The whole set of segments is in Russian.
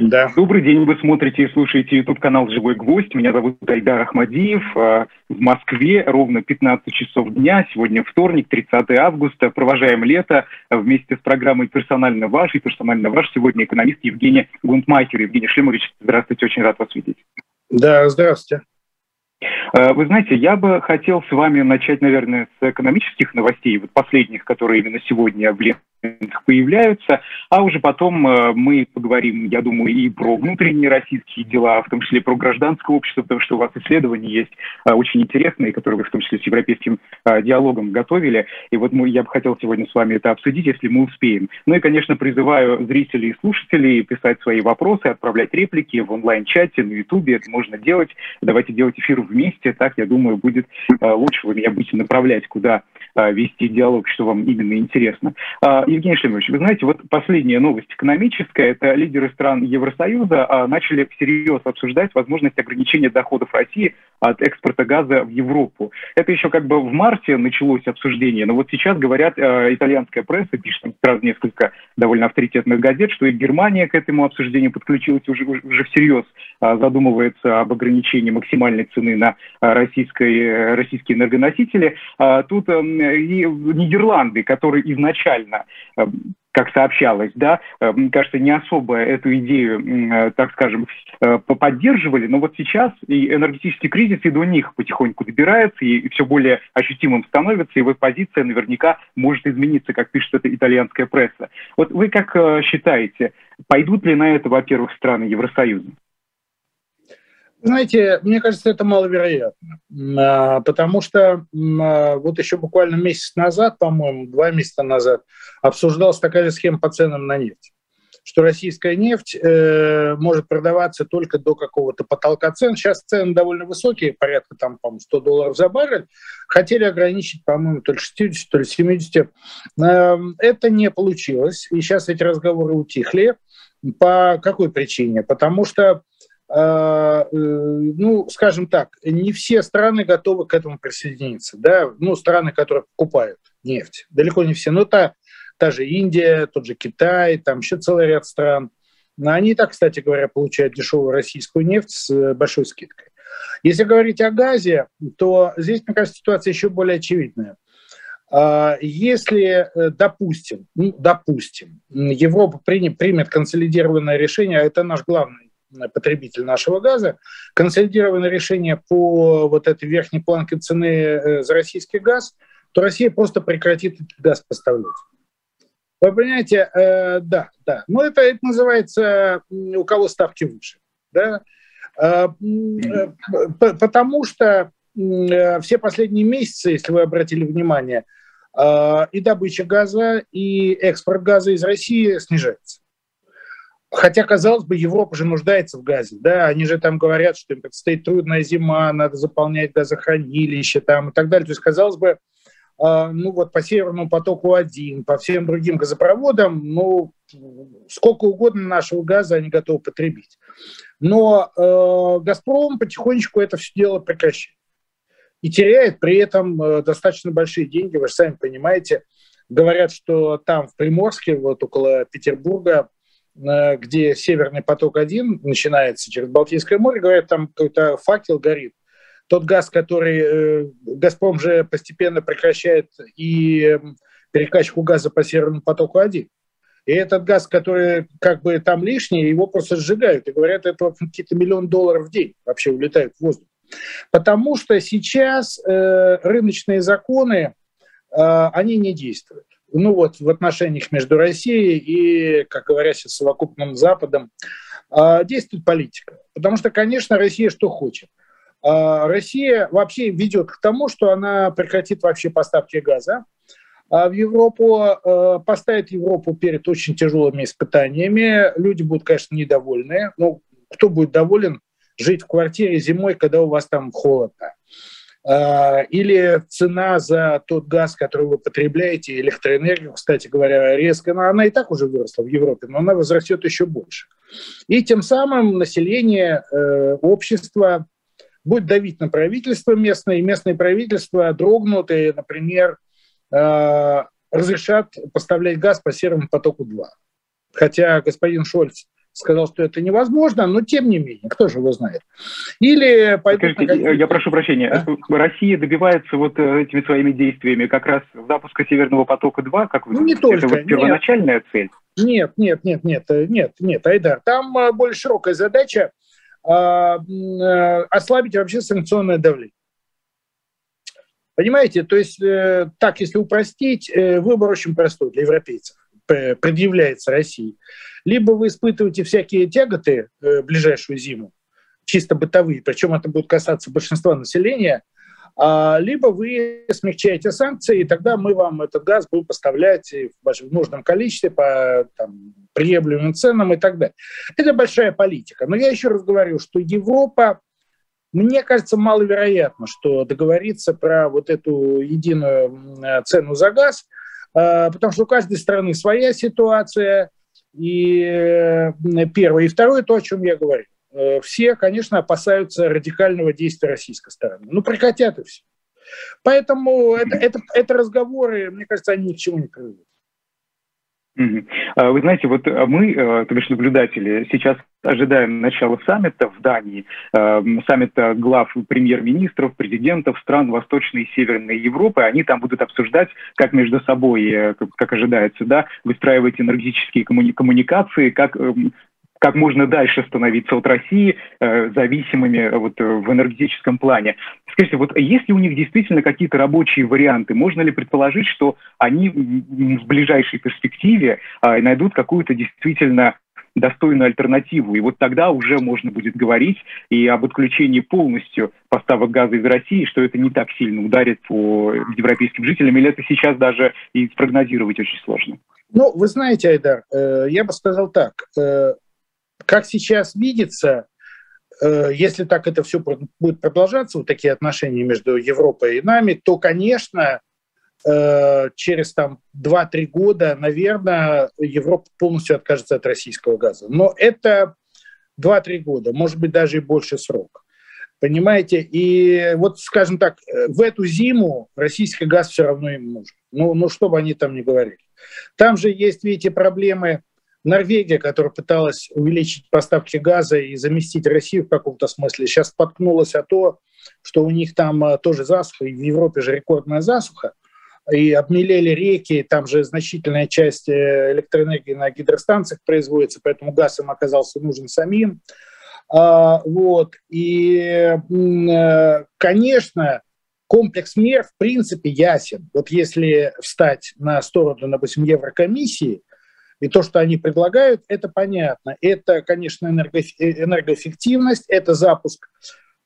Да. Добрый день, вы смотрите и слушаете YouTube-канал «Живой гвоздь». Меня зовут Айдар Ахмадиев. А, в Москве ровно 15 часов дня. Сегодня вторник, 30 августа. Провожаем лето вместе с программой «Персонально ваш» и «Персонально ваш». Сегодня экономист Евгений Гунтмайкер. Евгений Шлемович, здравствуйте, очень рад вас видеть. Да, здравствуйте. А, вы знаете, я бы хотел с вами начать, наверное, с экономических новостей, вот последних, которые именно сегодня в появляются, а уже потом э, мы поговорим, я думаю, и про внутренние российские дела, в том числе про гражданское общество, потому что у вас исследования есть э, очень интересные, которые вы в том числе с европейским э, диалогом готовили, и вот мы, я бы хотел сегодня с вами это обсудить, если мы успеем. Ну и, конечно, призываю зрителей и слушателей писать свои вопросы, отправлять реплики в онлайн-чате, на ютубе, это можно делать, давайте делать эфир вместе, так, я думаю, будет лучше, вы меня будете направлять, куда вести диалог, что вам именно интересно. А, Евгений Шлемович, вы знаете, вот последняя новость экономическая, это лидеры стран Евросоюза а, начали всерьез обсуждать возможность ограничения доходов России от экспорта газа в Европу. Это еще как бы в марте началось обсуждение, но вот сейчас говорят, э, итальянская пресса пишет сразу несколько довольно авторитетных газет, что и Германия к этому обсуждению подключилась уже, уже всерьез, э, задумывается об ограничении максимальной цены на э, российские, российские энергоносители. А тут э, и Нидерланды, которые изначально э, как сообщалось, да, э, кажется, не особо эту идею, э, так скажем, э, поддерживали, но вот сейчас и энергетический кризис и до них потихоньку добирается, и все более ощутимым становится, и вот позиция наверняка может измениться, как пишет эта итальянская пресса. Вот вы как считаете, пойдут ли на это, во-первых, страны Евросоюза? Знаете, мне кажется, это маловероятно, а, потому что а, вот еще буквально месяц назад, по-моему, два месяца назад, обсуждалась такая схема по ценам на нефть что российская нефть э, может продаваться только до какого-то потолка цен. Сейчас цены довольно высокие, порядка там, по-моему, 100 долларов за баррель. Хотели ограничить, по-моему, то ли 60, то ли 70. Э, это не получилось, и сейчас эти разговоры утихли. По какой причине? Потому что ну, скажем так, не все страны готовы к этому присоединиться. Да? Ну, страны, которые покупают нефть, далеко не все. Но та, та же Индия, тот же Китай, там еще целый ряд стран. Они и так, кстати говоря, получают дешевую российскую нефть с большой скидкой. Если говорить о газе, то здесь, мне кажется, ситуация еще более очевидная. А, если, э, допустим, ну, допустим, Европа примет консолидированное решение, а это наш главный потребитель нашего газа, консолидированное решение по вот этой верхней планке цены э, за российский газ, то Россия просто прекратит этот газ поставлять. Вы понимаете, э, да, да. Но это, это называется у кого ставки выше. Да? Э, э, потому что э, все последние месяцы, если вы обратили внимание, э, и добыча газа, и экспорт газа из России снижается. Хотя, казалось бы, Европа же нуждается в газе, да, они же там говорят, что им предстоит трудная зима, надо заполнять газохранилища там и так далее. То есть, казалось бы, э, ну вот по Северному потоку-1, по всем другим газопроводам, ну, сколько угодно нашего газа они готовы потребить. Но э, «Газпром» потихонечку это все дело прекращает. И теряет при этом э, достаточно большие деньги, вы же сами понимаете. Говорят, что там в Приморске, вот около Петербурга, где Северный поток-1 начинается через Балтийское море, говорят, там какой-то факел горит. Тот газ, который э, «Газпром» же постепенно прекращает и перекачку газа по Северному потоку-1. И этот газ, который как бы там лишний, его просто сжигают. И говорят, это какие-то миллион долларов в день вообще улетают в воздух. Потому что сейчас э, рыночные законы, э, они не действуют ну вот в отношениях между Россией и, как говоря сейчас, совокупным Западом, а, действует политика. Потому что, конечно, Россия что хочет? А, Россия вообще ведет к тому, что она прекратит вообще поставки газа а в Европу, поставит Европу перед очень тяжелыми испытаниями. Люди будут, конечно, недовольны. Ну, кто будет доволен жить в квартире зимой, когда у вас там холодно? А, или цена за тот газ, который вы потребляете, электроэнергию, кстати говоря, резко, но она и так уже выросла в Европе, но она возрастет еще больше. И тем самым население, э, общество будет давить на правительство местное, и местные правительства дрогнут и, например, э, разрешат поставлять газ по Серому потоку-2. Хотя господин Шольц сказал, что это невозможно, но тем не менее, кто же его знает. Или пойдут Скажите, я прошу прощения, а? Россия добивается вот э, этими своими действиями как раз запуска Северного потока-2, как вы ну, не только, это вот первоначальная нет. цель? Нет, нет, нет, нет, нет, нет, Айдар, там э, более широкая задача а, э, ослабить вообще санкционное давление. Понимаете, то есть так, если упростить, выбор очень простой для европейцев предъявляется России. Либо вы испытываете всякие тяготы э, ближайшую зиму, чисто бытовые, причем это будет касаться большинства населения, а, либо вы смягчаете санкции, и тогда мы вам этот газ будем поставлять в нужном количестве по там, приемлемым ценам и так далее. Это большая политика. Но я еще раз говорю, что Европа, мне кажется, маловероятно, что договориться про вот эту единую цену за газ – а, потому что у каждой страны своя ситуация. И э, первое. И второе, то, о чем я говорю. Э, все, конечно, опасаются радикального действия российской стороны. Ну, прекратят и все. Поэтому это, это, это разговоры, мне кажется, они ни к чему не приведут. А, вы знаете, вот а, мы, э, то бишь наблюдатели, сейчас ожидаем начала саммита в Дании, э, саммита глав премьер-министров, президентов стран Восточной и Северной Европы. Они там будут обсуждать, как между собой, э, как ожидается, да, выстраивать энергетические коммуникации, как эм, как можно дальше становиться от России э, зависимыми э, вот, э, в энергетическом плане. Скажите, вот есть ли у них действительно какие-то рабочие варианты? Можно ли предположить, что они в ближайшей перспективе э, найдут какую-то действительно достойную альтернативу. И вот тогда уже можно будет говорить и об отключении полностью поставок газа из России, что это не так сильно ударит по европейским жителям, или это сейчас даже и спрогнозировать очень сложно? Ну, вы знаете, Айдар, э, я бы сказал так. Э, как сейчас видится, э, если так это все будет продолжаться, вот такие отношения между Европой и нами, то, конечно, э, через там 2-3 года, наверное, Европа полностью откажется от российского газа. Но это 2-3 года, может быть, даже и больше срок. Понимаете? И вот, скажем так, э, в эту зиму российский газ все равно им нужен. Ну, ну что бы они там ни говорили. Там же есть, видите, проблемы Норвегия, которая пыталась увеличить поставки газа и заместить Россию в каком-то смысле, сейчас споткнулась о то, что у них там а, тоже засуха, и в Европе же рекордная засуха, и обмелели реки, там же значительная часть э, электроэнергии на гидростанциях производится, поэтому газ им оказался нужен самим. А, вот. И, э, конечно, комплекс мер в принципе ясен. Вот если встать на сторону, допустим, Еврокомиссии, и то, что они предлагают, это понятно. Это, конечно, энергоэффективность, это запуск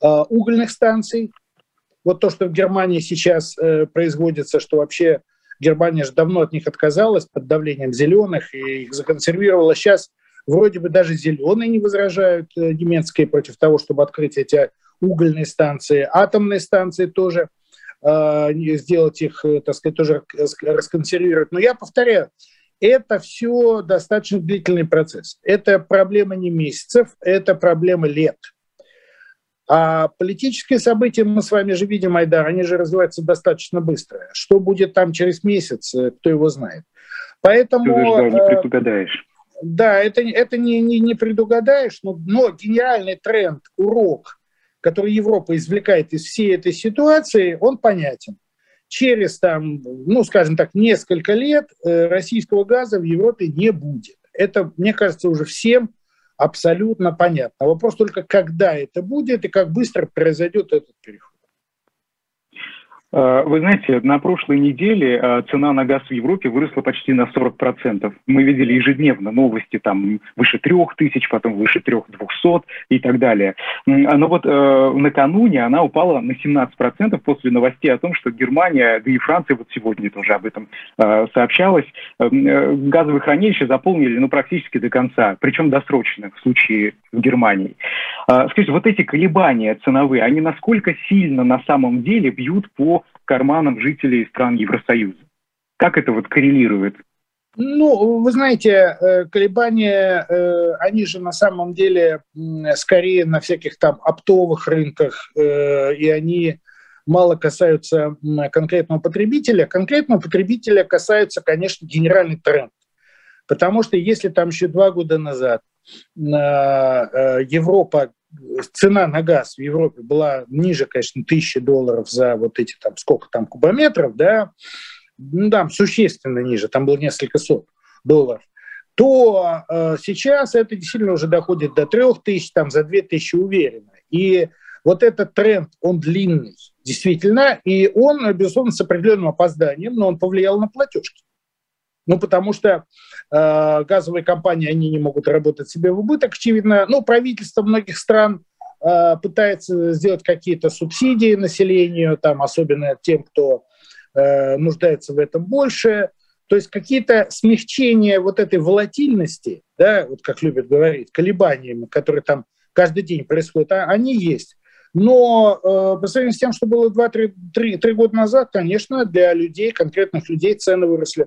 э, угольных станций. Вот то, что в Германии сейчас э, производится, что вообще Германия же давно от них отказалась под давлением зеленых и их законсервировала. Сейчас вроде бы даже зеленые не возражают э, немецкие против того, чтобы открыть эти угольные станции. Атомные станции тоже э, сделать их, э, так сказать, тоже расконсервировать. Но я повторяю, это все достаточно длительный процесс. Это проблема не месяцев, это проблема лет. А политические события мы с вами же видим, Айдар, они же развиваются достаточно быстро. Что будет там через месяц, э, кто его знает. Поэтому... Ты не э, предугадаешь. Да, это, это не, не, не предугадаешь, но, но гениальный тренд, урок, который Европа извлекает из всей этой ситуации, он понятен через, там, ну, скажем так, несколько лет э, российского газа в Европе не будет. Это, мне кажется, уже всем абсолютно понятно. Вопрос только, когда это будет и как быстро произойдет этот переход. Э, вы знаете, на прошлой неделе э, цена на газ в Европе выросла почти на 40%. Мы видели ежедневно новости, там выше 3 тысяч, потом выше 3 200 и так далее. Но вот э, накануне она упала на 17% после новостей о том, что Германия, да и Франция вот сегодня тоже об этом э, сообщалось, э, газовые хранилища заполнили ну, практически до конца, причем досрочно в случае с Германией. Э, скажите, вот эти колебания ценовые, они насколько сильно на самом деле бьют по карманам жителей стран Евросоюза. Как это вот коррелирует? Ну, вы знаете, э, колебания, э, они же на самом деле скорее на всяких там оптовых рынках, э, и они мало касаются конкретного потребителя. Конкретного потребителя касаются, конечно, генеральный тренд. Потому что если там еще два года назад Европа цена на газ в Европе была ниже, конечно, тысячи долларов за вот эти там сколько там кубометров, да, ну, там существенно ниже, там было несколько сот долларов, то э, сейчас это действительно уже доходит до трех тысяч, там за две тысячи уверенно. И вот этот тренд, он длинный, действительно, и он, безусловно, с определенным опозданием, но он повлиял на платежки. Ну, потому что э, газовые компании, они не могут работать себе в убыток, очевидно. Ну, правительство многих стран э, пытается сделать какие-то субсидии населению, там, особенно тем, кто э, нуждается в этом больше. То есть какие-то смягчения вот этой волатильности, да, вот как любят говорить, колебаниями, которые там каждый день происходят, а, они есть. Но э, по сравнению с тем, что было 2-3 года назад, конечно, для людей, конкретных людей цены выросли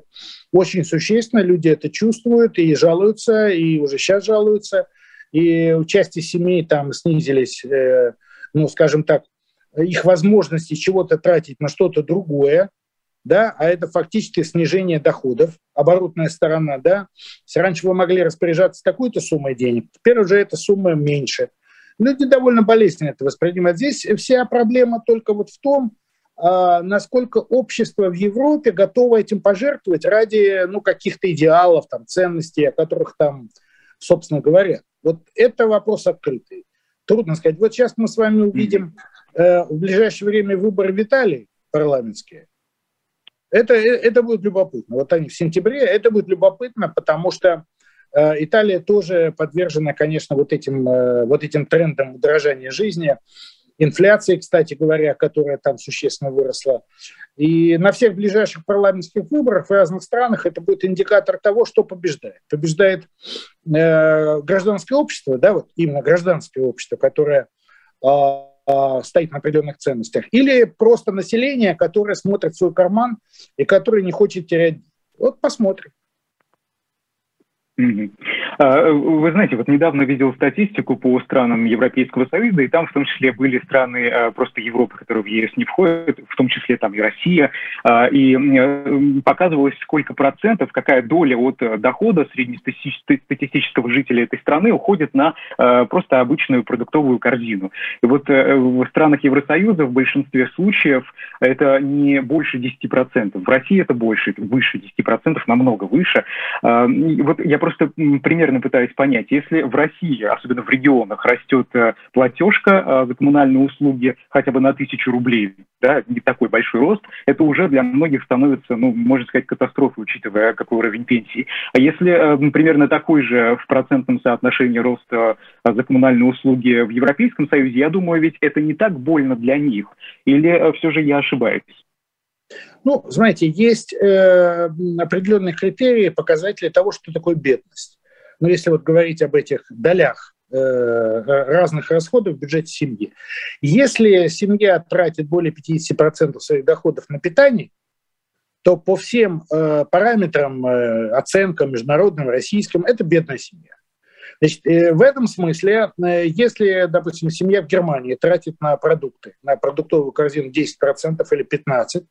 очень существенно. Люди это чувствуют и жалуются, и уже сейчас жалуются. И у части семей там снизились, э, ну, скажем так, их возможности чего-то тратить на что-то другое, да, а это фактически снижение доходов, оборотная сторона, да. Если раньше вы могли распоряжаться такой-то суммой денег, теперь уже эта сумма меньше – Люди довольно болезненно это воспринимают. Здесь вся проблема только вот в том, а, насколько общество в Европе готово этим пожертвовать ради ну, каких-то идеалов, там, ценностей, о которых там, собственно говоря. Вот это вопрос открытый. Трудно сказать. Вот сейчас мы с вами увидим э, в ближайшее время выборы в Италии парламентские. Это, э, это будет любопытно. Вот они в сентябре, это будет любопытно, потому что Италия тоже подвержена, конечно, вот этим, э, вот этим трендам удорожания жизни, инфляции, кстати говоря, которая там существенно выросла. И на всех ближайших парламентских выборах в разных странах это будет индикатор того, что побеждает. Побеждает э, гражданское общество, да, вот именно гражданское общество, которое э, э, стоит на определенных ценностях, или просто население, которое смотрит в свой карман и которое не хочет терять. Вот посмотрим. А, вы знаете, вот недавно видел статистику по странам Европейского Союза, и там в том числе были страны а, просто Европы, которые в ЕС не входят, в том числе там и Россия, а, и показывалось, сколько процентов, какая доля от дохода среднестатистического жителя этой страны уходит на просто обычную продуктовую корзину. И вот э, в странах Евросоюза в большинстве случаев это не больше 10%. В России это больше, выше 10%, намного выше. Вот я просто примерно пытаюсь понять, если в России, особенно в регионах, растет э, платежка э, за коммунальные услуги хотя бы на тысячу рублей, да, не такой большой рост, это уже для многих становится, ну, можно сказать, катастрофой, учитывая какой уровень пенсии. А если э, примерно такой же в процентном соотношении роста за коммунальные услуги в Европейском Союзе, я думаю, ведь это не так больно для них. Или все же я ошибаюсь? Ну, знаете, есть э, определенные критерии, показатели того, что такое бедность. Но если вот говорить об этих долях э, разных расходов в бюджете семьи, если семья тратит более 50% своих доходов на питание, то по всем э, параметрам, э, оценкам международным, российским, это бедная семья. Значит, э, в этом смысле, э, если, допустим, семья в Германии тратит на продукты, на продуктовую корзину 10% или 15%,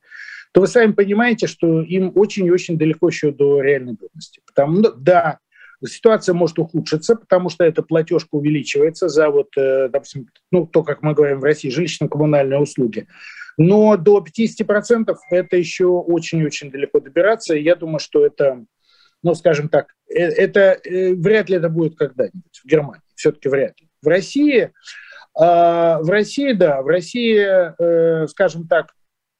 то вы сами понимаете, что им очень и очень далеко еще до реальной бедности. Потому, ну, да, ситуация может ухудшиться, потому что эта платежка увеличивается за вот, э, допустим, ну, то, как мы говорим в России, жилищно-коммунальные услуги. Но до 50% это еще очень-очень далеко добираться. Я думаю, что это, ну, скажем так, э, это э, вряд ли это будет когда-нибудь в Германии. Все-таки вряд ли. В России, а, в России, да, в России, скажем так,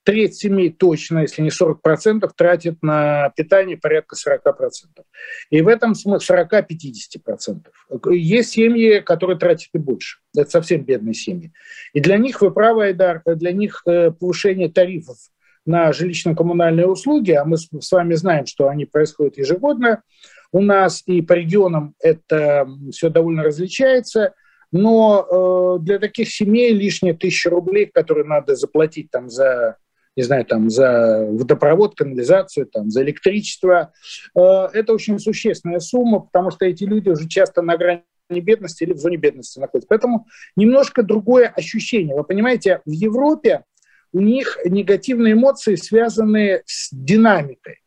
треть семей точно, если не 40%, тратит на питание порядка 40%. И в этом смысле 40-50%. Есть семьи, которые тратят и больше. Это совсем бедные семьи. И для них, вы правы, Айдар, для них э, повышение тарифов на жилищно-коммунальные услуги, а мы с вами знаем, что они происходят ежегодно, у нас и по регионам это все довольно различается – но э, для таких семей лишние тысячи рублей, которые надо заплатить там за не знаю, там, за водопровод, канализацию, там, за электричество. Э, это очень существенная сумма, потому что эти люди уже часто на грани бедности или в зоне бедности находятся. Поэтому немножко другое ощущение. Вы понимаете, в Европе у них негативные эмоции связаны с динамикой,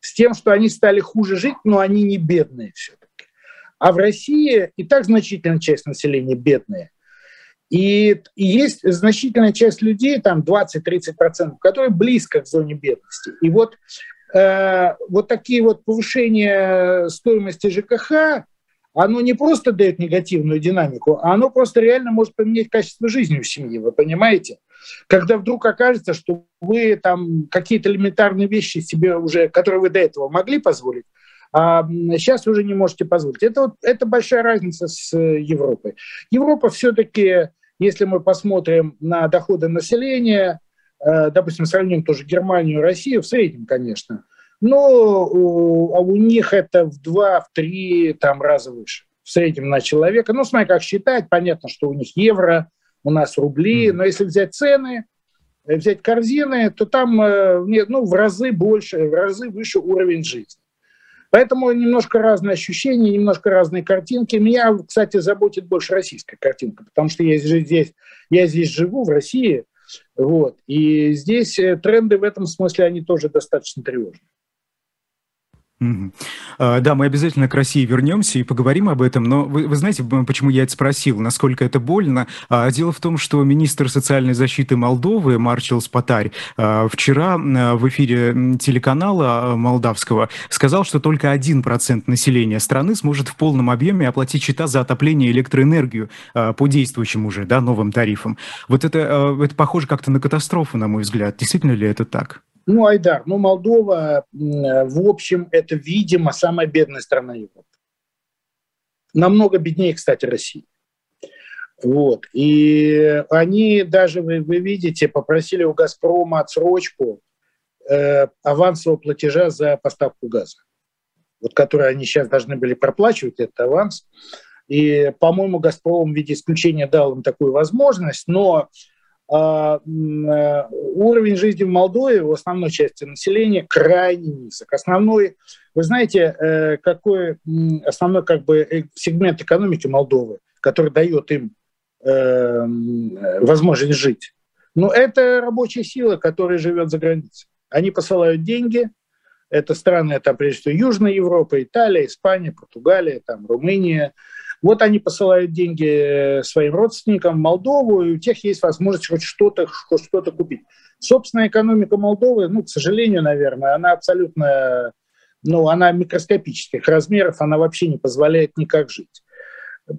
с тем, что они стали хуже жить, но они не бедные все-таки. А в России и так значительная часть населения бедные. И, есть значительная часть людей, там 20-30%, которые близко к зоне бедности. И вот, э, вот такие вот повышения стоимости ЖКХ, оно не просто дает негативную динамику, а оно просто реально может поменять качество жизни в семье, вы понимаете? Когда вдруг окажется, что вы там какие-то элементарные вещи себе уже, которые вы до этого могли позволить, а сейчас уже не можете позволить. Это, вот, это большая разница с э, Европой. Европа все-таки, если мы посмотрим на доходы населения, э, допустим, сравним тоже Германию Россию, в среднем, конечно, но у, а у них это в два, в три там, раза выше в среднем на человека. Ну, смотри, как считать, понятно, что у них евро, у нас рубли, но если взять цены, э, взять корзины, то там ну, в разы больше, в разы выше уровень жизни. Поэтому немножко разные ощущения, немножко разные картинки. Меня, кстати, заботит больше российская картинка, потому что я здесь, я здесь живу, в России, вот, и здесь э, тренды в этом смысле, они тоже достаточно тревожные. Угу. Да, мы обязательно к России вернемся и поговорим об этом, но вы, вы знаете, почему я это спросил, насколько это больно? А, дело в том, что министр социальной защиты Молдовы Марчел Спатарь а, вчера в эфире телеканала молдавского сказал, что только 1% населения страны сможет в полном объеме оплатить счета за отопление и электроэнергию по действующим уже да, новым тарифам. Вот это, это похоже как-то на катастрофу, на мой взгляд. Действительно ли это так? Ну, Айдар, ну, Молдова, в общем, это, видимо, самая бедная страна Европы. Намного беднее, кстати, России. Вот. И они даже, вы, вы видите, попросили у «Газпрома» отсрочку э, авансового платежа за поставку газа, вот, который они сейчас должны были проплачивать, этот аванс. И, по-моему, «Газпром» в виде исключения дал им такую возможность, но уровень жизни в Молдове у основной части населения крайне низок. Основной, вы знаете, э, какой основной как бы э, сегмент экономики Молдовы, который дает им возможность жить? Ну, это рабочая сила, которая живет за границей. Они посылают деньги, это страны, там, прежде всего, Южная Европа, Италия, Испания, Португалия, там, Румыния, вот они посылают деньги э, своим родственникам в Молдову, и у тех есть возможность хоть что-то хоть что-то купить. Собственная экономика Молдовы, ну, к сожалению, наверное, она абсолютно, ну, она микроскопических размеров, она вообще не позволяет никак жить.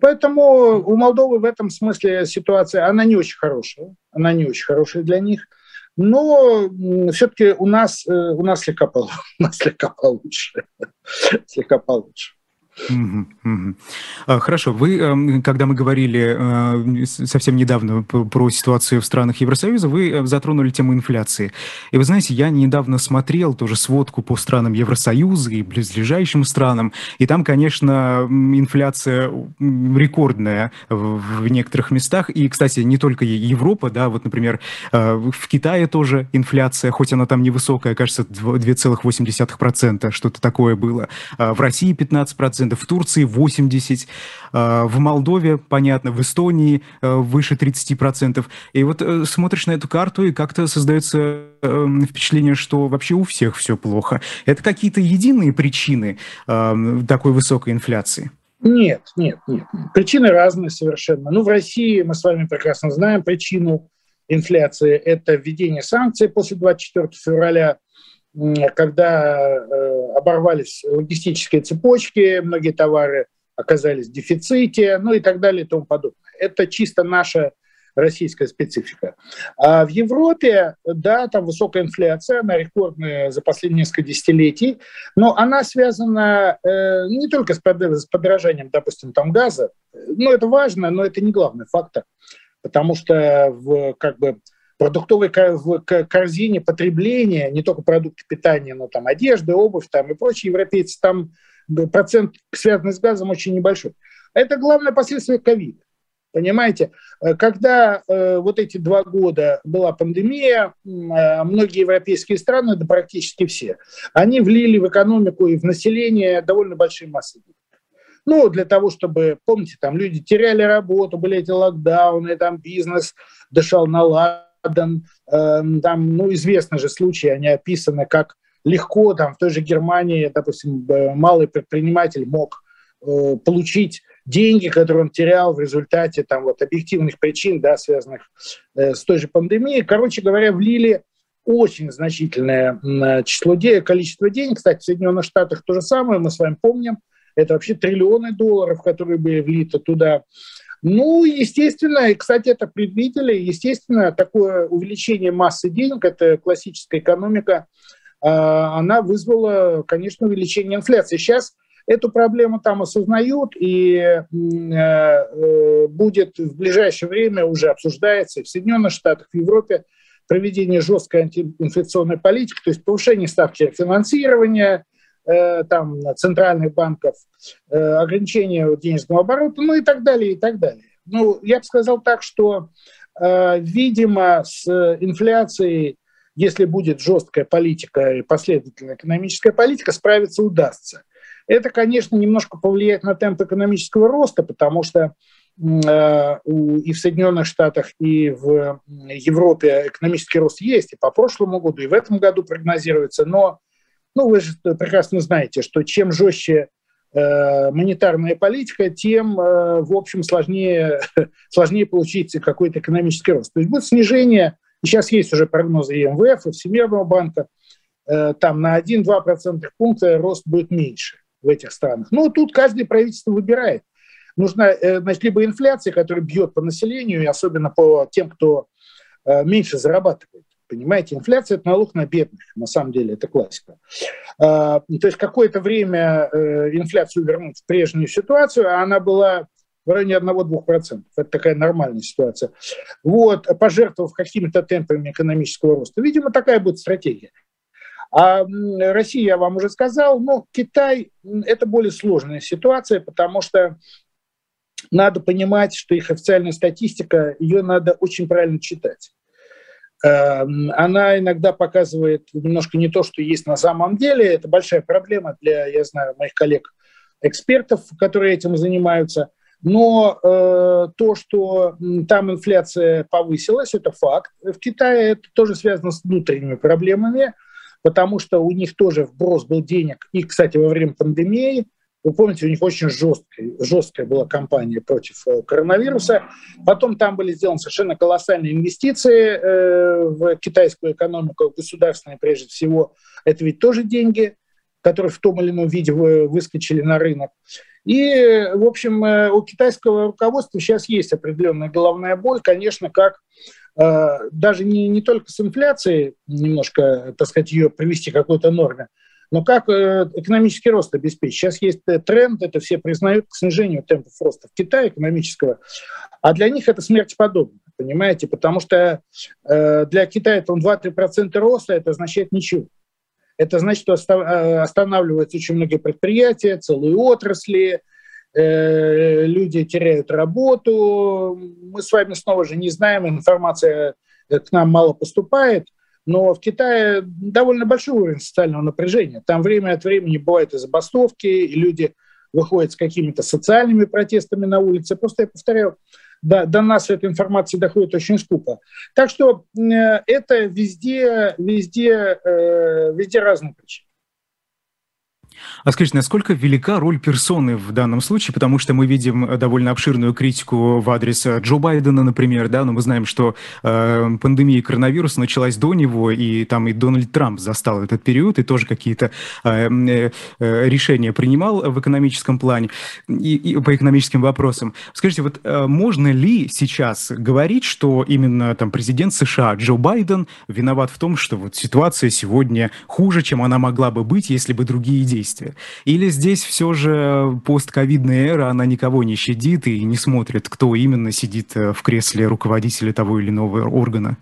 Поэтому у Молдовы в этом смысле ситуация, она не очень хорошая, она не очень хорошая для них. Но все-таки у нас, э, у нас слегка, у нас слегка получше. слегка получше. А, хорошо. Вы, эм, когда мы говорили э, совсем недавно про ситуацию в странах Евросоюза, вы э, затронули тему инфляции. И вы знаете, я недавно смотрел тоже сводку по странам Евросоюза и близлежащим странам, и там, конечно, инфляция рекордная в некоторых местах. И, кстати, не только Европа, да, вот, например, э, в Китае тоже инфляция, хоть она там невысокая, кажется, 2,8%, что-то такое было. А в России 15%, в Турции 80%, а, в Молдове, понятно, в Эстонии а, выше 30%. И вот э, смотришь на эту карту, и как-то создается эм, впечатление, что вообще у всех все плохо. Это какие-то единые причины такой высокой инфляции? Нет, нет, нет. Причины разные совершенно. Ну, в России мы с вами прекрасно знаем причину инфляции. Это введение санкций после 24 февраля когда э, оборвались логистические цепочки, многие товары оказались в дефиците, ну и так далее и тому подобное. Это чисто наша российская специфика. А в Европе, да, там высокая инфляция, она рекордная за последние несколько десятилетий, но она связана э, не только с, с подорожанием, допустим, там газа, ну это важно, но это не главный фактор, потому что в, как бы, продуктовой корзине потребления, не только продукты питания, но там одежда, обувь там и прочие европейцы, там процент, связанный с газом, очень небольшой. Это главное последствие ковида. Понимаете, э, когда э, вот эти два года была пандемия, э, многие европейские страны, да практически все, они влили в экономику и в население довольно большие массы Ну, для того, чтобы, помните, там люди теряли работу, были эти локдауны, там бизнес дышал на лад, Ладан, эм, там, ну, известны же случаи, они описаны, как легко там в той же Германии, допустим, малый предприниматель мог получить деньги, которые он терял в результате там, вот, объективных причин, да, связанных э, с той же пандемией. Короче говоря, влили очень значительное число денег, количество денег. Кстати, в Соединенных Штатах то же самое, мы с вами помним. Это вообще триллионы долларов, которые были влиты туда. Ну, естественно, и, кстати, это предвидели, естественно, такое увеличение массы денег, это классическая экономика, а, она вызвала, конечно, увеличение инфляции. Сейчас эту проблему там осознают, и э, э, будет в ближайшее время уже обсуждается в Соединенных Штатах, в Европе проведение жесткой антиинфляционной политики, то есть повышение ставки финансирования, э, там, центральных банков, ограничение денежного оборота, ну и так далее, и так далее. Ну, я бы сказал так, что, видимо, с инфляцией, если будет жесткая политика и последовательная экономическая политика, справиться удастся. Это, конечно, немножко повлияет на темп экономического роста, потому что э, и в Соединенных Штатах, и в Европе экономический рост есть, и по прошлому году, и в этом году прогнозируется. Но ну, вы же прекрасно знаете, что чем жестче э, монетарная политика, тем, э, в общем, сложнее, сложнее получить какой-то экономический рост. То есть будет снижение, сейчас есть уже прогнозы и МВФ, и Всемирного банка, там на 1-2% пункта рост будет меньше в этих странах. Ну, тут каждое правительство выбирает. Нужна, э, значит, либо инфляция, которая бьет по населению, и особенно по тем, кто э, меньше зарабатывает. Понимаете, инфляция – это налог на бедных, на самом деле, это классика. А, то есть какое-то время э, инфляцию вернуть в прежнюю ситуацию, а она была в районе 1-2%. Это такая нормальная ситуация. Вот, пожертвовав какими-то темпами экономического роста. Видимо, такая будет стратегия. А Россия, я вам уже сказал, но Китай – это более сложная ситуация, потому что надо понимать, что их официальная статистика, ее надо очень правильно читать. Эм, она иногда показывает немножко не то, что есть на самом деле. Это большая проблема для, я знаю, моих коллег-экспертов, которые этим занимаются. Но э, то, что там инфляция повысилась, это факт. В Китае это тоже связано с внутренними проблемами – потому что у них тоже вброс был денег. И, кстати, во время пандемии, вы помните, у них очень жесткая, жесткая была кампания против э, коронавируса. Потом там были сделаны совершенно колоссальные инвестиции э, в китайскую экономику, государственные прежде всего. Это ведь тоже деньги, которые в том или ином виде выскочили на рынок. И, в общем, э, у китайского руководства сейчас есть определенная головная боль, конечно, как Э, даже не, не только с инфляцией немножко, так сказать, ее привести к какой-то норме, но как э, экономический рост обеспечить. Сейчас есть э, тренд, это все признают, к снижению темпов роста в Китае экономического, а для них это смерть подобно, понимаете, потому что для Китая там 2-3% роста, это означает ничего. Это значит, что останавливаются очень многие предприятия, целые отрасли, Э, люди теряют работу. Мы с вами снова же не знаем, информация к нам мало поступает, но в Китае довольно большой уровень социального напряжения. Там время от времени бывают и забастовки, и люди выходят с какими-то социальными протестами на улице. Просто я повторяю, до, до нас эта информация доходит очень скупо. Так что э, это везде, везде, э, везде разные причины. А скажите, насколько велика роль персоны в данном случае? Потому что мы видим э, довольно обширную критику в адрес э, Джо Байдена, например, да, но мы знаем, что э, пандемия коронавируса началась до него, и там и Дональд Трамп застал этот период, и тоже какие-то э, э, э решения принимал в экономическом плане, и, и по экономическим вопросам. Скажите, вот э, можно ли сейчас говорить, что именно там президент США Джо Байден виноват в том, что вот ситуация сегодня хуже, чем она могла бы быть, если бы другие действия действия? Или здесь все же постковидная эра, она никого не щадит и не смотрит, кто именно сидит э, в кресле руководителя того или иного органа?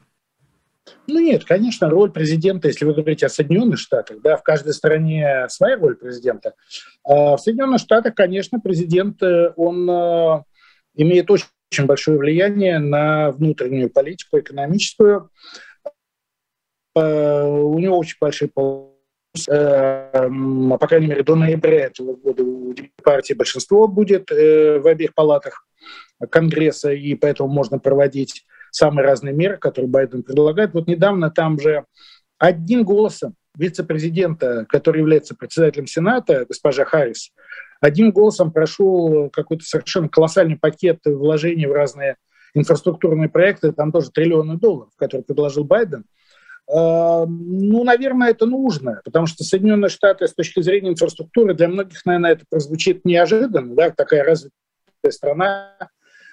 Ну нет, конечно, роль президента, если вы говорите о Соединенных Штатах, да, в каждой стране своя роль президента. А в Соединенных Штатах, конечно, президент, э, он э, имеет очень, очень большое влияние на внутреннюю политику, экономическую. У него очень большие Эм, по крайней мере, до ноября этого года у партии большинство будет э, в обеих палатах Конгресса, и поэтому можно проводить самые разные меры, которые Байден предлагает. Вот недавно там же одним голосом вице-президента, который является председателем Сената, госпожа Харрис, одним голосом прошел какой-то совершенно колоссальный пакет вложений в разные инфраструктурные проекты, там тоже триллионы долларов, которые предложил Байден. А, ну, наверное, это нужно, потому что Соединенные Штаты с точки зрения инфраструктуры, для многих, наверное, это прозвучит неожиданно, да, такая развитая страна,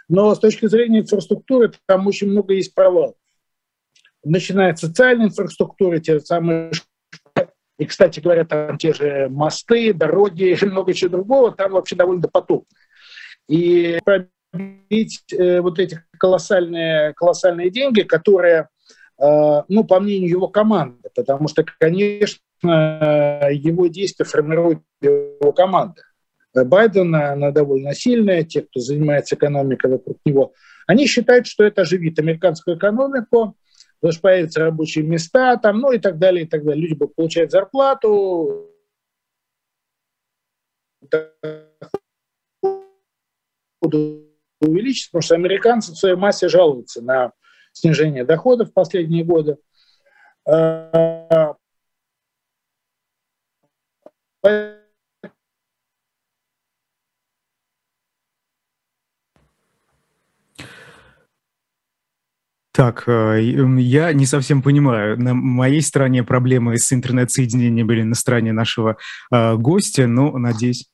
но с точки зрения инфраструктуры там очень много есть провалов. Начиная от социальной инфраструктуры, те самые и, кстати говоря, там те же мосты, дороги и много чего другого, там вообще довольно потопно. И пробить э, вот эти колоссальные, колоссальные деньги, которые, ну, по мнению его команды, потому что, конечно, его действия формирует его команда. Байден, она довольно сильная, те, кто занимается экономикой вокруг него, они считают, что это оживит американскую экономику, потому что появятся рабочие места, там, ну и так далее, и так далее. Люди будут получать зарплату, будут увеличиться, потому что американцы в своей массе жалуются на снижение доходов в последние годы. Так, э, я не совсем понимаю. На моей стороне проблемы с интернет-соединением были на стороне нашего э, гостя, но, надеюсь,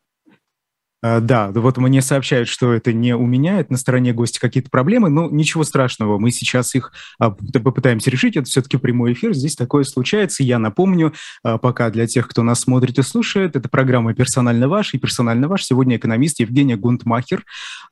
да, вот мне сообщают, что это не у меня, это на стороне гостя какие-то проблемы, но ничего страшного, мы сейчас их а, попытаемся решить, это все-таки прямой эфир, здесь такое случается. Я напомню, а, пока для тех, кто нас смотрит и слушает, это программа «Персонально ваш» и «Персонально ваш» сегодня экономист Евгения Гунтмахер.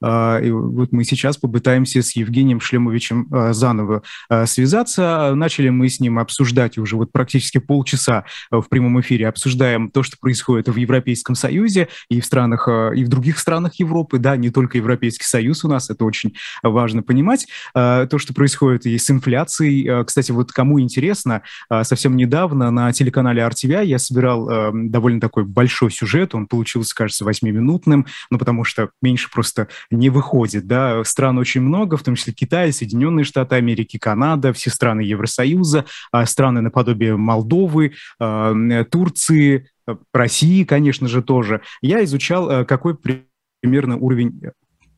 И вот мы сейчас попытаемся с Евгением Шлемовичем заново связаться. Начали мы с ним обсуждать уже вот практически полчаса в прямом эфире, обсуждаем то, что происходит в Европейском Союзе и в странах и в других странах Европы, да, не только Европейский Союз у нас, это очень важно понимать. А, то, что происходит и с инфляцией. А, кстати, вот кому интересно, а, совсем недавно на телеканале RTVI я собирал довольно такой большой сюжет, он получился, кажется, восьмиминутным, ну, потому что меньше просто не выходит, да, стран очень много, в том числе Китай, Соединенные Штаты Америки, Канада, все страны Евросоюза, страны наподобие Молдовы, Турции, России, конечно же, тоже, я изучал, э, какой примерно уровень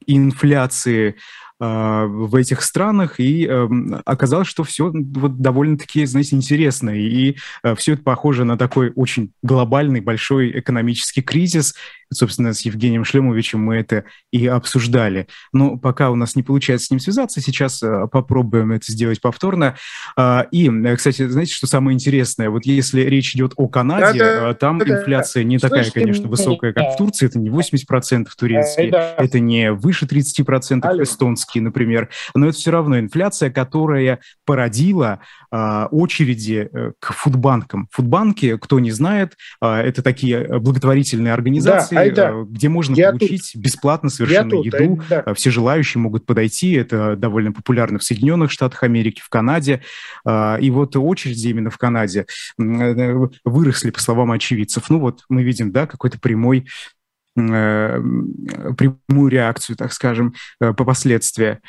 инфляции в этих странах, и эм, оказалось, что все вот довольно-таки, знаете, интересно, и э, все это похоже на такой очень глобальный большой экономический кризис, Собственно, с Евгением Шлемовичем мы это и обсуждали. Но пока у нас не получается с ним связаться, сейчас э, попробуем это сделать повторно. А, и, э, кстати, знаете, что самое интересное? Вот если речь идет о Канаде, да, там да, инфляция не такая, Слышите, конечно, высокая, как в Турции. Это не 80% турецкие, да. это не выше 30% Алло. Эстонские, например. Но это все равно инфляция, которая породила а, очереди э, к фудбанкам. Фудбанки, кто не знает, а, это такие благотворительные организации, Айда, э, где можно я получить тут. бесплатно совершенно я еду. Тут, да. Все желающие могут подойти. Это довольно популярно в Соединенных Штатах Америки, в Канаде. А, и вот очереди именно в Канаде э, выросли, по словам очевидцев. Ну вот мы видим, да, какой-то прямой э, прямую реакцию, так скажем, по последствия.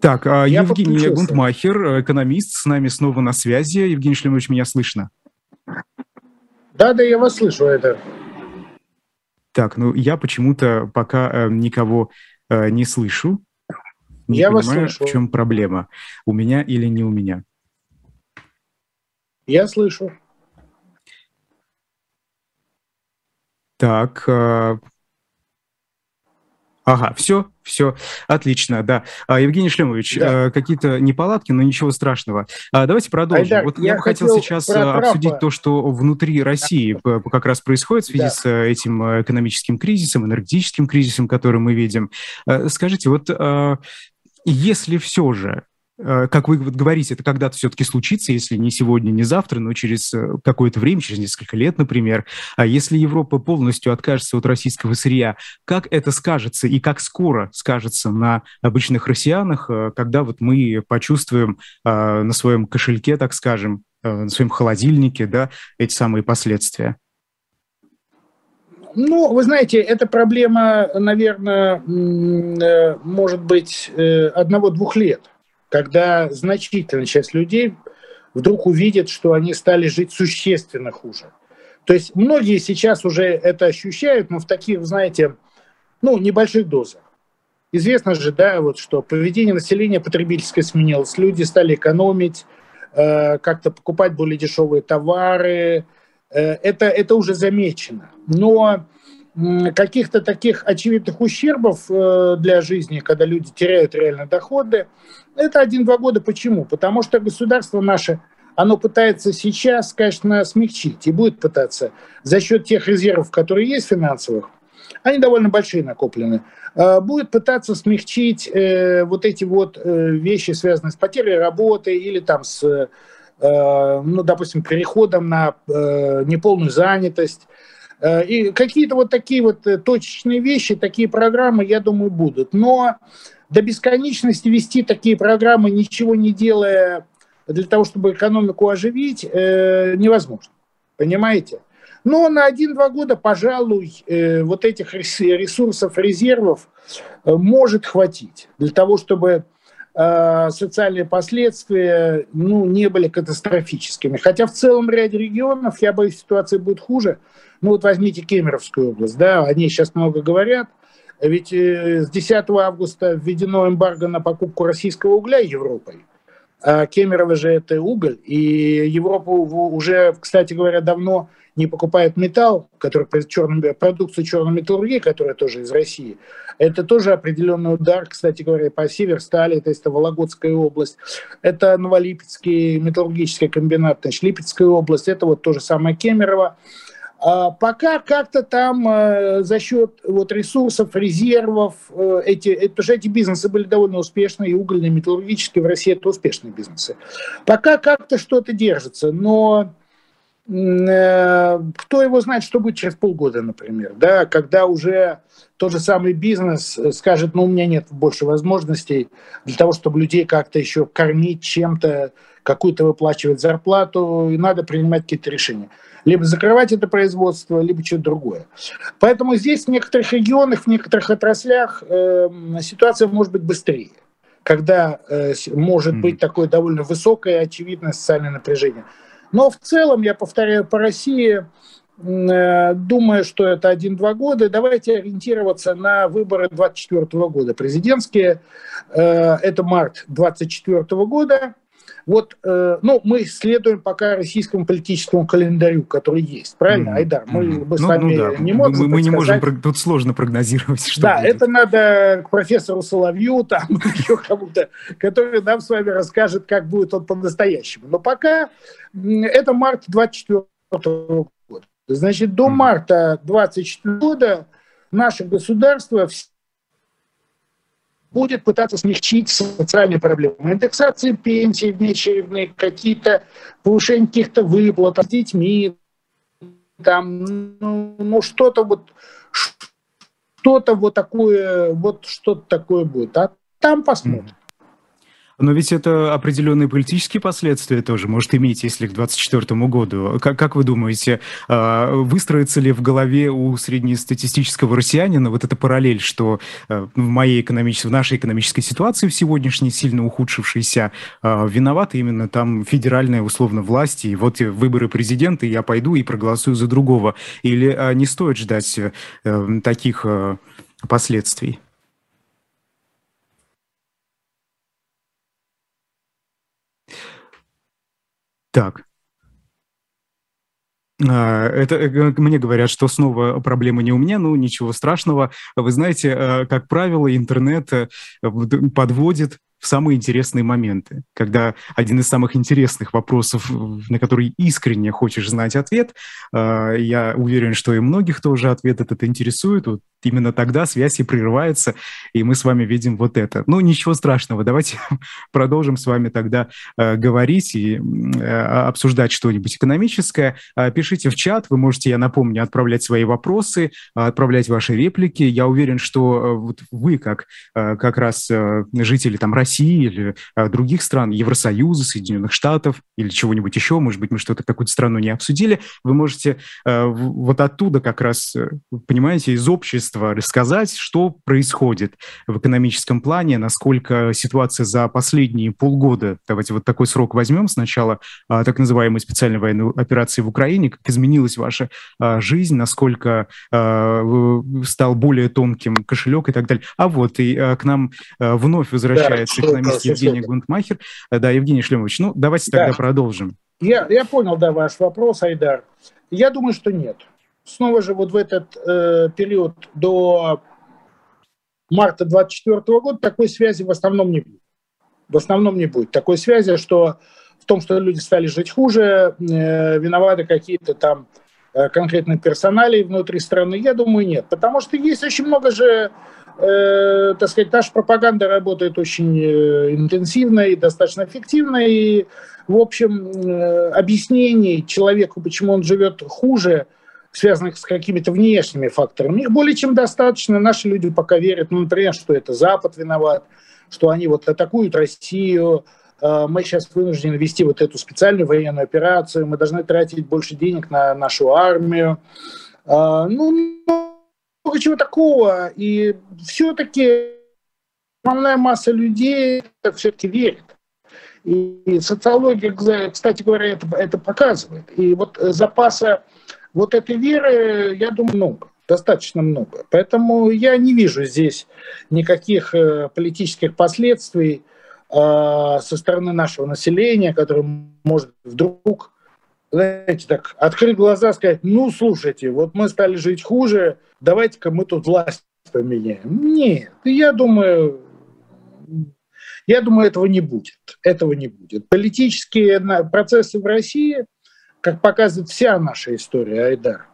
Так, Я Евгений Гунтмахер, экономист, с нами снова на связи. Евгений Шлемович, меня слышно? Да, да, я вас слышу, это. Так, ну я почему-то пока э, никого э, не слышу. Не я понимаю, вас слышу. в чем проблема. У меня или не у меня? Я слышу. Так, э, Ага, все, все, отлично, да. А, Евгений Шлемович, да. э, какие-то неполадки, но ничего страшного. А, давайте продолжим. Айдар, вот я, бы хотел сейчас э, обсудить то, что внутри России как раз происходит в связи да. с этим экономическим кризисом, энергетическим кризисом, который мы видим. Скажите, вот если все же как вы говорите, это когда-то все-таки случится, если не сегодня, не завтра, но через э, какое-то время, через несколько лет, например. А если Европа полностью откажется от российского сырья, как это скажется и как скоро скажется на обычных россиянах, э, когда вот мы почувствуем на своем кошельке, так скажем, на своем холодильнике, да, эти самые последствия? Ну, вы знаете, эта проблема, наверное, может быть одного-двух лет когда значительная часть людей вдруг увидит, что они стали жить существенно хуже. То есть многие сейчас уже это ощущают, но в таких, знаете, ну, небольших дозах. Известно же, да, вот что поведение населения потребительское сменилось. Люди стали экономить, э, как-то покупать более дешевые товары. Э, это, это уже замечено. Но э, каких-то таких очевидных ущербов э, для жизни, когда люди теряют реально доходы, это один-два года. Почему? Потому что государство наше, оно пытается сейчас, конечно, смягчить и будет пытаться за счет тех резервов, которые есть финансовых, они довольно большие накоплены, э, будет пытаться смягчить э, вот эти вот э, вещи, связанные с потерей работы или там с, ну, допустим, переходом на неполную занятость. И какие-то вот такие вот точечные вещи, такие программы, я думаю, будут. Но до бесконечности вести такие программы, ничего не делая для того, чтобы экономику оживить, невозможно. Понимаете? Но на один-два года, пожалуй, э, вот этих ресурсов, резервов э, может хватить для того, чтобы э, социальные последствия ну, не были катастрофическими. Хотя в целом ряде регионов, я боюсь, ситуация будет хуже. Ну вот возьмите Кемеровскую область, да, они сейчас много говорят. Ведь с 10 августа введено эмбарго на покупку российского угля Европой. А Кемерово же это уголь, и Европа уже, кстати говоря, давно не покупает металл, который черным, продукцию черной металлургии, которая тоже из России, это тоже определенный удар, кстати говоря, по Северстали, то есть это Вологодская область, это Новолипецкий металлургический комбинат, значит, Липецкая область, это вот то же самое Кемерово. А пока как-то там э, за счет вот ресурсов, резервов, э, эти, это, потому что эти бизнесы были довольно успешные, и угольные, и металлургические в России это успешные бизнесы. Пока как-то что-то держится, но Э, кто его знает, что будет через полгода, например, да, когда уже тот же самый бизнес скажет, ну, у меня нет больше возможностей для того, чтобы людей как-то еще кормить чем-то, какую-то выплачивать зарплату, и надо принимать какие-то решения. Либо закрывать это производство, либо что-то другое. Поэтому здесь в некоторых регионах, в некоторых отраслях э, ситуация может быть быстрее когда э, может быть такое довольно высокое очевидное социальное напряжение. Но в целом, я повторяю, по России э, думаю, что это один-два года. Давайте ориентироваться на выборы 2024 года. Президентские, э, это март 2024 года. Вот, э, ну, мы следуем пока российскому политическому календарю, который есть, правильно, mm-hmm. Айдар? Мы, мы ну, с вами ну, да. не можем. Мы, мы не можем, тут сложно прогнозировать, что Да, будет. это надо к профессору Соловью, там, еще кому-то, который нам с вами расскажет, как будет он по-настоящему. Но пока это март 24 года. Значит, до марта 24 года наше государство будет пытаться смягчить социальные проблемы. Индексации пенсий внеочередные, какие-то повышение каких-то выплат с детьми, там, ну, ну что-то вот, что-то вот такое, вот что-то такое будет. А там посмотрим. Но ведь это определенные политические последствия тоже может иметь, если к 2024 году. Как, как вы думаете, а, выстроится ли в голове у среднестатистического россиянина вот эта параллель, что а, в моей экономической, в нашей экономической ситуации в сегодняшней сильно ухудшившейся а, виноваты именно там федеральная условно власть, и вот выборы президента, и я пойду и проголосую за другого. Или не стоит ждать э, таких последствий? Так. А, это э, мне говорят, что снова проблема не у меня, ну ничего страшного. Вы знаете, э, как правило, интернет э, подводит в самые интересные моменты, когда один из самых интересных вопросов, на который искренне хочешь знать ответ, я уверен, что и многих тоже ответ этот интересует, вот именно тогда связь и прерывается, и мы с вами видим вот это. Ну, ничего страшного, давайте продолжим с вами тогда э, говорить и э, обсуждать что-нибудь экономическое. Э, пишите в чат, вы можете, я напомню, отправлять свои вопросы, отправлять ваши реплики. Я уверен, что э, вот вы, как э, как раз э, жители там России или э, других стран, Евросоюза, Соединенных Штатов или чего-нибудь еще, может быть, мы что-то какую-то страну не обсудили, вы можете э, вот оттуда как раз, э, понимаете, из общества совершенства рассказать, что происходит в экономическом плане, насколько ситуация за последние полгода, давайте вот такой срок возьмем, сначала а, так называемой специальной военной операции в Украине, как изменилась ваша а, жизнь, насколько а, стал более тонким кошелек и так далее. А вот и к нам вновь возвращается да, экономист Евгений Гунтмахер. Да, Евгений Шлемович, ну давайте тогда да. продолжим. Я, я понял, да, ваш вопрос, Айдар. Я думаю, что нет. Снова же вот в этот э, период до марта 2024 года такой связи в основном не будет. В основном не будет такой связи, что в том, что люди стали жить хуже, э, виноваты какие-то там э, конкретные персонали внутри страны, я думаю, нет. Потому что есть очень много же, э, так сказать, наша пропаганда работает очень э, интенсивно и достаточно эффективно, и в общем, э, объяснений человеку, почему он живет хуже, связанных с какими-то внешними факторами, их более чем достаточно. Наши люди пока верят, ну, например, что это Запад виноват, что они вот атакуют Россию, э, мы сейчас вынуждены вести вот эту специальную военную операцию, мы должны тратить больше денег на нашу армию. Э, ну, много чего такого. И все-таки основная масса людей все-таки верит. И социология, кстати говоря, это, это показывает. И вот запаса вот этой веры, я думаю, много, достаточно много. Поэтому я не вижу здесь никаких э, политических последствий э, со стороны нашего населения, которое может вдруг, знаете, так открыть глаза, сказать, ну, слушайте, вот мы стали жить хуже, давайте-ка мы тут власть поменяем. Нет, я думаю, я думаю, этого не будет. Этого не будет. Политические процессы в России, как показывает вся наша история, Айдар,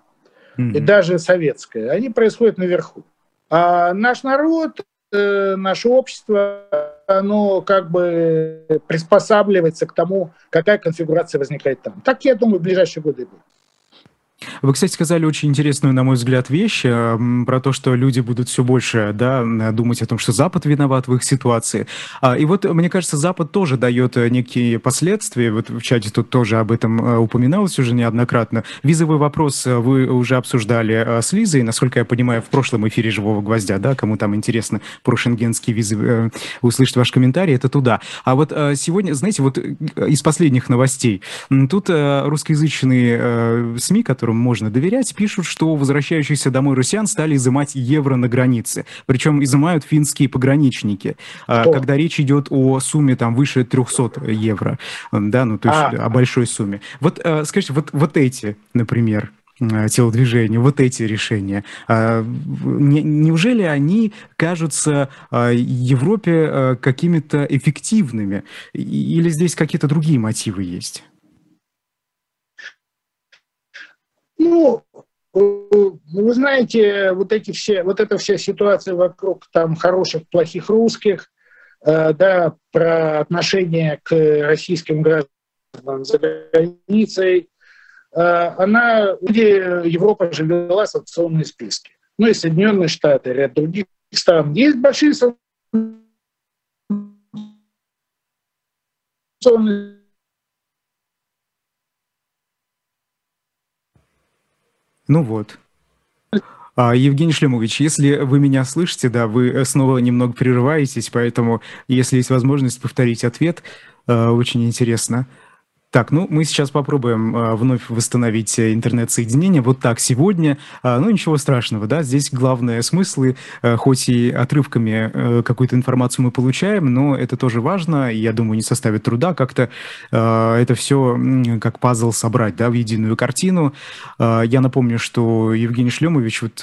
mm-hmm. и даже советская, они происходят наверху. А наш народ, э, наше общество, оно как бы приспосабливается к тому, какая конфигурация возникает там. Так, я думаю, в ближайшие годы будет. Вы, кстати, сказали очень интересную, на мой взгляд, вещь э, про то, что люди будут все больше да, думать о том, что Запад виноват в их ситуации. А, и вот, мне кажется, Запад тоже дает э, некие последствия. Вот в чате тут тоже об этом э, упоминалось уже неоднократно. Визовый вопрос вы уже обсуждали с Лизой, насколько я понимаю, в прошлом эфире «Живого гвоздя», да, кому там интересно про шенгенские визы услышать ваш комментарий, это туда. А вот сегодня, знаете, вот из последних новостей, тут русскоязычные СМИ, которые которым можно доверять, пишут, что возвращающиеся домой россиян стали изымать евро на границе. Причем изымают финские пограничники, а, Кто? когда речь идет о сумме там выше 300 евро, да, ну то есть а. о большой сумме. Вот а, скажите, вот, вот эти, например, телодвижения, вот эти решения. Неужели они кажутся Европе какими-то эффективными? Или здесь какие-то другие мотивы есть? Ну, э, вы знаете, вот эти все, вот эта вся ситуация вокруг там хороших, плохих русских, э, да, про отношение к российским гражданам за границей, э, она, где Европа же вела санкционные списки. Ну и Соединенные Штаты, ряд других стран. Есть большие санкционные Ну вот. А, Евгений Шлемович, если вы меня слышите, да, вы снова немного прерываетесь, поэтому, если есть возможность повторить ответ, э, очень интересно. Так, ну мы сейчас попробуем э, вновь восстановить э, интернет-соединение. Вот так сегодня. Э, ну ничего страшного, да. Здесь главное смыслы, э, хоть и отрывками э, какую-то информацию мы получаем, но это тоже важно. И я думаю, не составит труда как-то э, это все как пазл собрать, да, в единую картину. Э, я напомню, что Евгений Шлемович вот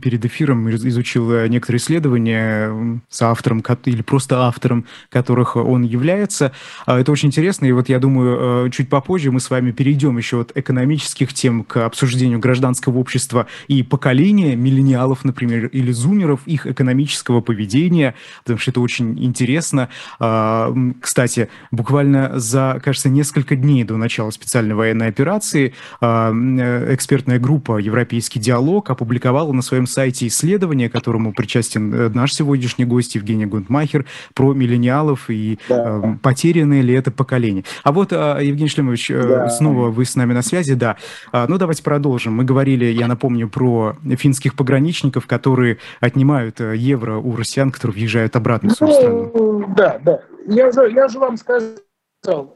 перед эфиром изучил некоторые исследования с автором или просто автором, которых он является. Это очень интересно, и вот я думаю чуть попозже мы с вами перейдем еще от экономических тем к обсуждению гражданского общества и поколения миллениалов, например, или зумеров, их экономического поведения, потому что это очень интересно. А, кстати, буквально за, кажется, несколько дней до начала специальной военной операции а, э, экспертная группа «Европейский диалог» опубликовала на своем сайте исследование, которому причастен э, наш сегодняшний гость Евгений Гунтмахер, про миллениалов и да. потерянное ли это поколение. А вот Евгений Шлемович, да. снова вы с нами на связи, да. Ну, давайте продолжим. Мы говорили, я напомню, про финских пограничников, которые отнимают евро у россиян, которые въезжают обратно в свою страну. Ну, да, да. Я же, я же вам сказал,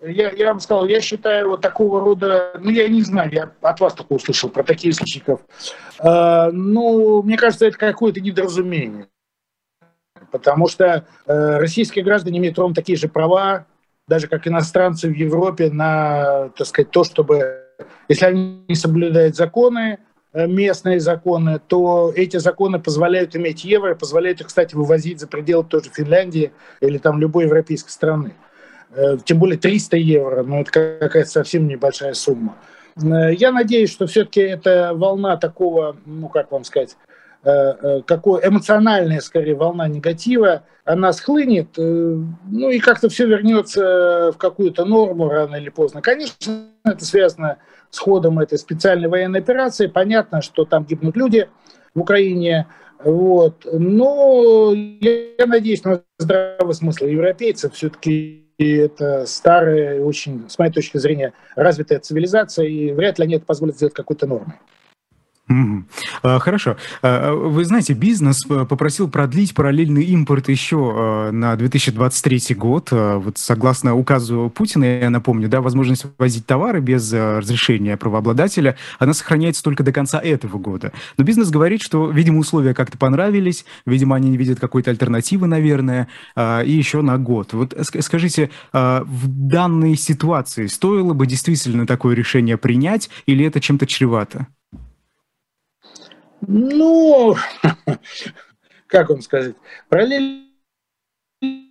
я, я вам сказал, я считаю вот такого рода, ну я не знаю, я от вас только услышал про таких случаев. Э, ну, мне кажется, это какое-то недоразумение. Потому что э, российские граждане имеют ровно такие же права, даже как иностранцы в Европе, на, так сказать, то, чтобы, если они не соблюдают законы, э, местные законы, то эти законы позволяют иметь евро, позволяют их, кстати, вывозить за пределы тоже Финляндии или там любой европейской страны. Э, тем более 300 евро, ну это какая-то совсем небольшая сумма. Э, я надеюсь, что все-таки эта волна такого, ну как вам сказать, какой эмоциональная, скорее, волна негатива, она схлынет, ну и как-то все вернется в какую-то норму рано или поздно. Конечно, это связано с ходом этой специальной военной операции. Понятно, что там гибнут люди в Украине, вот. Но я надеюсь на здравый смысл европейцев все-таки это старая, очень, с моей точки зрения, развитая цивилизация, и вряд ли они это позволят сделать какой-то нормой. Mm-hmm. Хорошо. А, вы знаете, бизнес попросил продлить параллельный импорт еще а, на 2023 год. Вот согласно указу Путина, я напомню, да, возможность возить товары без разрешения правообладателя, она сохраняется только до конца этого года. Но бизнес говорит, что, видимо, условия как-то понравились, видимо, они не видят какой-то альтернативы, наверное, и еще на год. Вот скажите, в данной ситуации стоило бы действительно такое решение принять или это чем-то чревато? Ну, как вам сказать, параллельный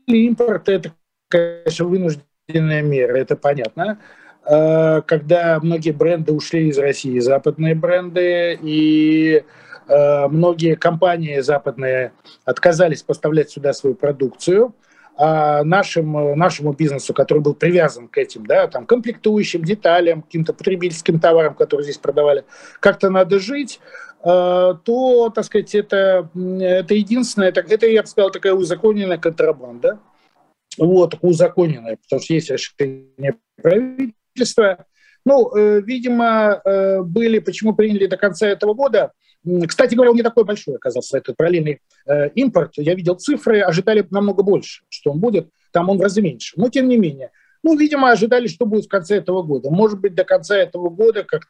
импорт – это, конечно, вынужденная мера, это понятно. А, когда многие бренды ушли из России, западные бренды, и а, многие компании западные отказались поставлять сюда свою продукцию, нашим, нашему бизнесу, который был привязан к этим, да, там, комплектующим, деталям, каким-то потребительским товарам, которые здесь продавали, как-то надо жить, Э, то, так сказать, это, это единственное, это, это, я бы сказал, такая узаконенная контрабанда. Вот, узаконенная, потому что есть решение правительства. Ну, э, видимо, э, были, почему приняли до конца этого года. Кстати говоря, он не такой большой оказался, этот параллельный импорт. Я видел цифры, ожидали намного больше, что он будет. Там он в разы меньше. Но тем не менее. Ну, видимо, ожидали, что будет в конце этого года. Может быть, до конца этого года, как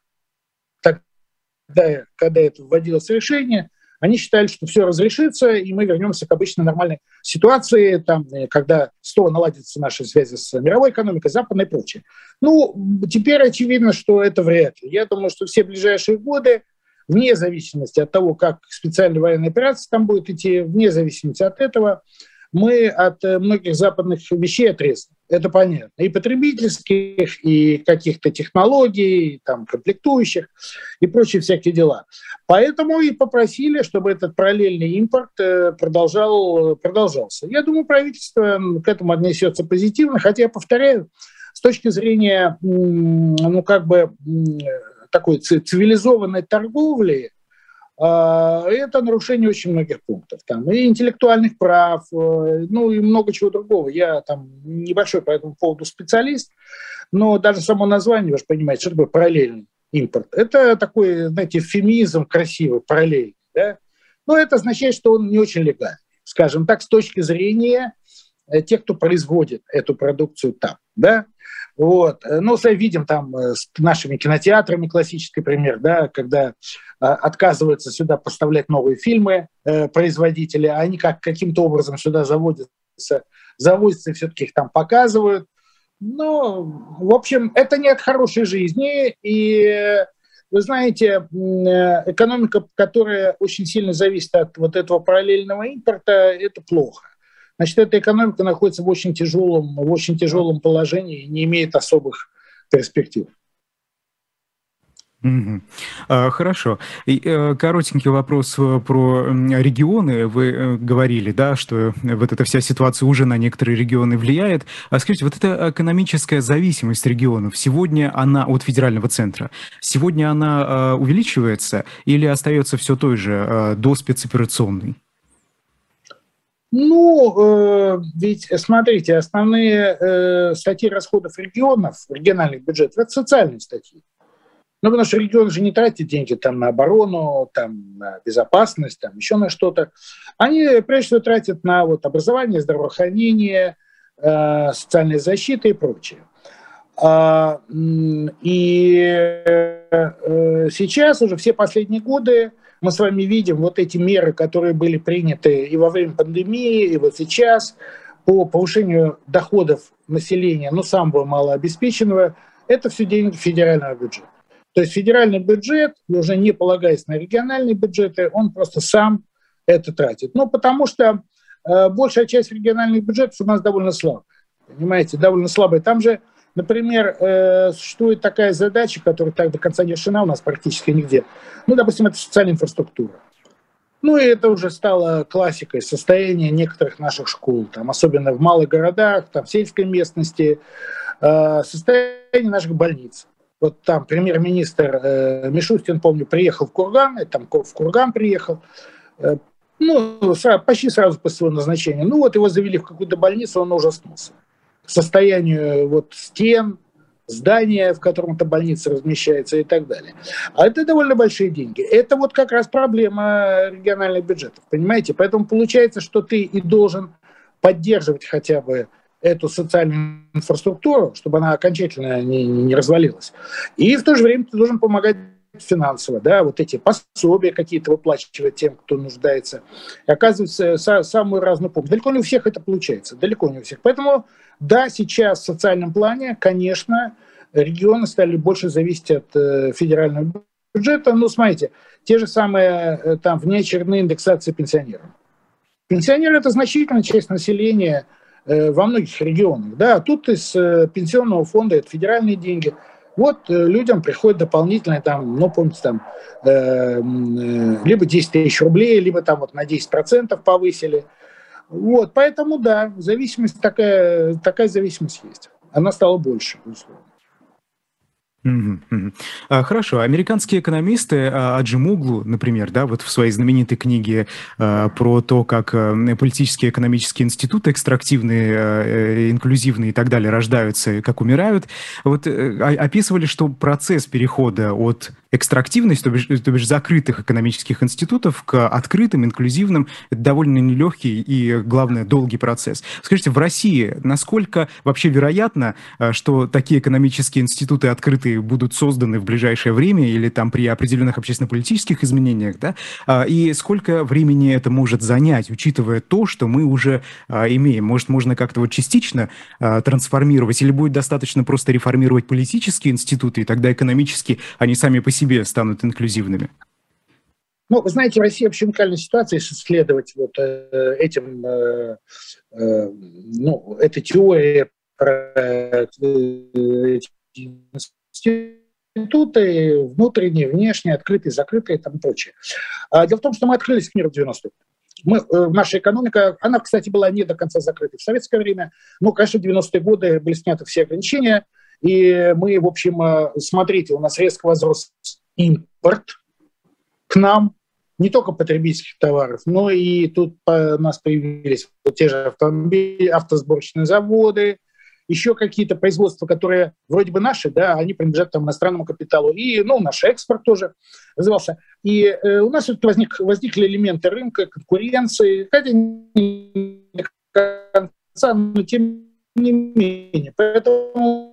когда, когда это вводилось решение, они считали, что все разрешится, и мы вернемся к обычной нормальной ситуации, там, э, когда снова наладятся наши связи с мировой экономикой, западной и прочее. Ну, теперь очевидно, что это вряд ли. Я думаю, что все ближайшие годы, вне зависимости от того, как специальная военная операция там будет идти, вне зависимости от этого, мы от э, многих западных вещей отрезаны. Это понятно. И потребительских, и каких-то технологий, там, комплектующих и прочие всякие дела. Поэтому и попросили, чтобы этот параллельный импорт э, продолжал, продолжался. Я думаю, правительство к этому отнесется позитивно, хотя, я повторяю, с точки зрения, ну, как бы, такой цивилизованной торговли, а, это нарушение очень многих пунктов. Там, и интеллектуальных прав, э, ну и много чего другого. Я там небольшой по этому поводу специалист, но даже само название, вы же понимаете, что такое параллельный импорт. Это такой, знаете, эвфемизм красивый, параллельный. Да? Но это означает, что он не очень легальный. Скажем так, с точки зрения э, тех, кто производит эту продукцию там. Да? Вот. Ну, видим там э, с нашими кинотеатрами классический пример, да, когда отказываются сюда поставлять новые фильмы э, производители, а они как, каким-то образом сюда заводятся, заводятся и все-таки их там показывают. Ну, в общем, это не от хорошей жизни, и вы знаете, э, экономика, которая очень сильно зависит от вот этого параллельного импорта, это плохо. Значит, эта экономика находится в очень тяжелом, в очень тяжелом положении и не имеет особых перспектив. Угу. Хорошо. Э, коротенький вопрос э, про регионы. Вы э, говорили, да, что вот эта вся ситуация уже на некоторые регионы влияет. А скажите, вот эта экономическая зависимость регионов, сегодня она от федерального центра, сегодня она увеличивается или остается все той же до спецоперационной? Ну, э, ведь, смотрите, основные э, статьи расходов регионов, региональных бюджетов, это социальные статьи. Ну, потому что регион же не тратит деньги там на оборону, там, на безопасность, там, еще на что-то. Они, прежде всего, тратят на вот, образование, здравоохранение, э, социальная защита и прочее. А, и э, сейчас уже все последние годы мы с вами видим вот эти меры, которые были приняты и во время пандемии, и вот сейчас по повышению доходов населения, ну, самого малообеспеченного, это все деньги федерального бюджета. То есть федеральный бюджет, уже не полагаясь на региональные бюджеты, он просто сам это тратит. Ну, потому что э, большая часть региональных бюджетов у нас довольно слабая. Понимаете, довольно слабая. Там же, например, э, существует такая задача, которая так до конца не решена у нас практически нигде. Ну, допустим, это социальная инфраструктура. Ну, и это уже стало классикой состояния некоторых наших школ, там, особенно в малых городах, там, в сельской местности, э, состояние наших больниц. Вот там премьер-министр э, Мишустин, помню, приехал в Курган, там в Курган приехал, ну, почти сразу после своего назначения. Ну, вот его завели в какую-то больницу, он ужаснулся. Состоянию вот стен, здания, в котором эта больница размещается и так далее. А это довольно большие деньги. Это вот как раз проблема региональных бюджетов, понимаете? Поэтому получается, что ты и должен поддерживать хотя бы эту социальную инфраструктуру, чтобы она окончательно не, не развалилась. И в то же время ты должен помогать финансово, да, вот эти пособия какие-то выплачивать тем, кто нуждается. И оказывается, са, самую разную помощь. Далеко не у всех это получается, далеко не у всех. Поэтому, да, сейчас в социальном плане, конечно, регионы стали больше зависеть от э, федерального бюджета. Ну, смотрите, те же самые э, там внеочередные индексации пенсионеров. Пенсионеры – это значительная часть населения – Э, во многих регионах. Да, тут из э, пенсионного фонда это федеральные деньги. Вот э, людям приходит дополнительно, там, ну, помните, там, э, либо 10 тысяч рублей, либо там вот на 10% повысили. Вот, поэтому, да, зависимость такая, такая зависимость есть. Она стала больше, безусловно. А, хорошо. Американские экономисты а, Аджимуглу, например, да, вот в своей знаменитой книге а, про то, как политические и экономические институты экстрактивные, э, инклюзивные и так далее рождаются, как умирают, вот э, описывали, что процесс перехода от экстрактивность, то бишь, то бишь закрытых экономических институтов к открытым, инклюзивным, это довольно нелегкий и, главное, долгий процесс. Скажите, в России насколько вообще вероятно, э, что такие экономические институты открытые будут созданы в ближайшее время или там при определенных общественно-политических изменениях, да? А, и сколько времени это может занять, учитывая то, что мы уже а, имеем? Может, можно как-то вот частично а, трансформировать или будет достаточно просто реформировать политические институты, и тогда экономически они сами по себе себе станут инклюзивными? Ну, вы знаете, в России вообще уникальная ситуация, если следовать вот э, этим, э, э, ну, этой теории про э, институты, внутренние, внешние, открытые, закрытые и прочее. А дело в том, что мы открылись к миру в 90-х. Мы, э, наша экономика, она, кстати, была не до конца закрыта в советское время. Ну, конечно, в 90-е годы были сняты все ограничения – и мы, в общем, э, смотрите, у нас резко возрос импорт к нам, не только потребительских товаров, но и тут у нас появились те же автомобили, автосборочные заводы, еще какие-то производства, которые вроде бы наши, да, они принадлежат там иностранному капиталу. И, ну, наш экспорт тоже развивался. И э, у нас вот возник, возникли элементы рынка, конкуренции, хотя не конца, но тем не менее. Поэтому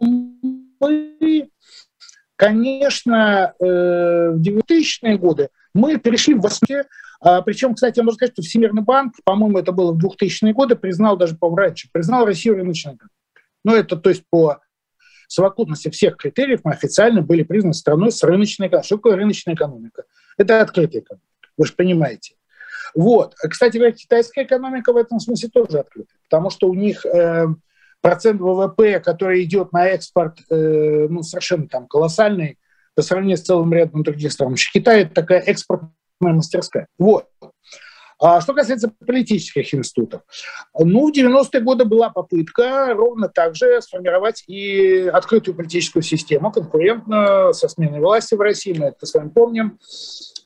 конечно, э, в 2000-е годы мы перешли в 80 а, причем, кстати, я могу сказать, что Всемирный банк, по-моему, это было в 2000-е годы, признал даже, по раньше, признал Россию рыночной экономикой. Ну, это, то есть, по совокупности всех критериев мы официально были признаны страной с рыночной экономикой. Что такое рыночная экономика? Это открытая экономика, вы же понимаете. Вот. Кстати говоря, китайская экономика в этом смысле тоже открытая, потому что у них э, процент ВВП, который идет на экспорт, э, ну, совершенно там колоссальный по сравнению с целым рядом других стран. Китай – это такая экспортная мастерская. Вот. А что касается политических институтов, ну, в 90-е годы была попытка ровно так же сформировать и открытую политическую систему, конкурентную, со сменой власти в России, мы это с вами помним.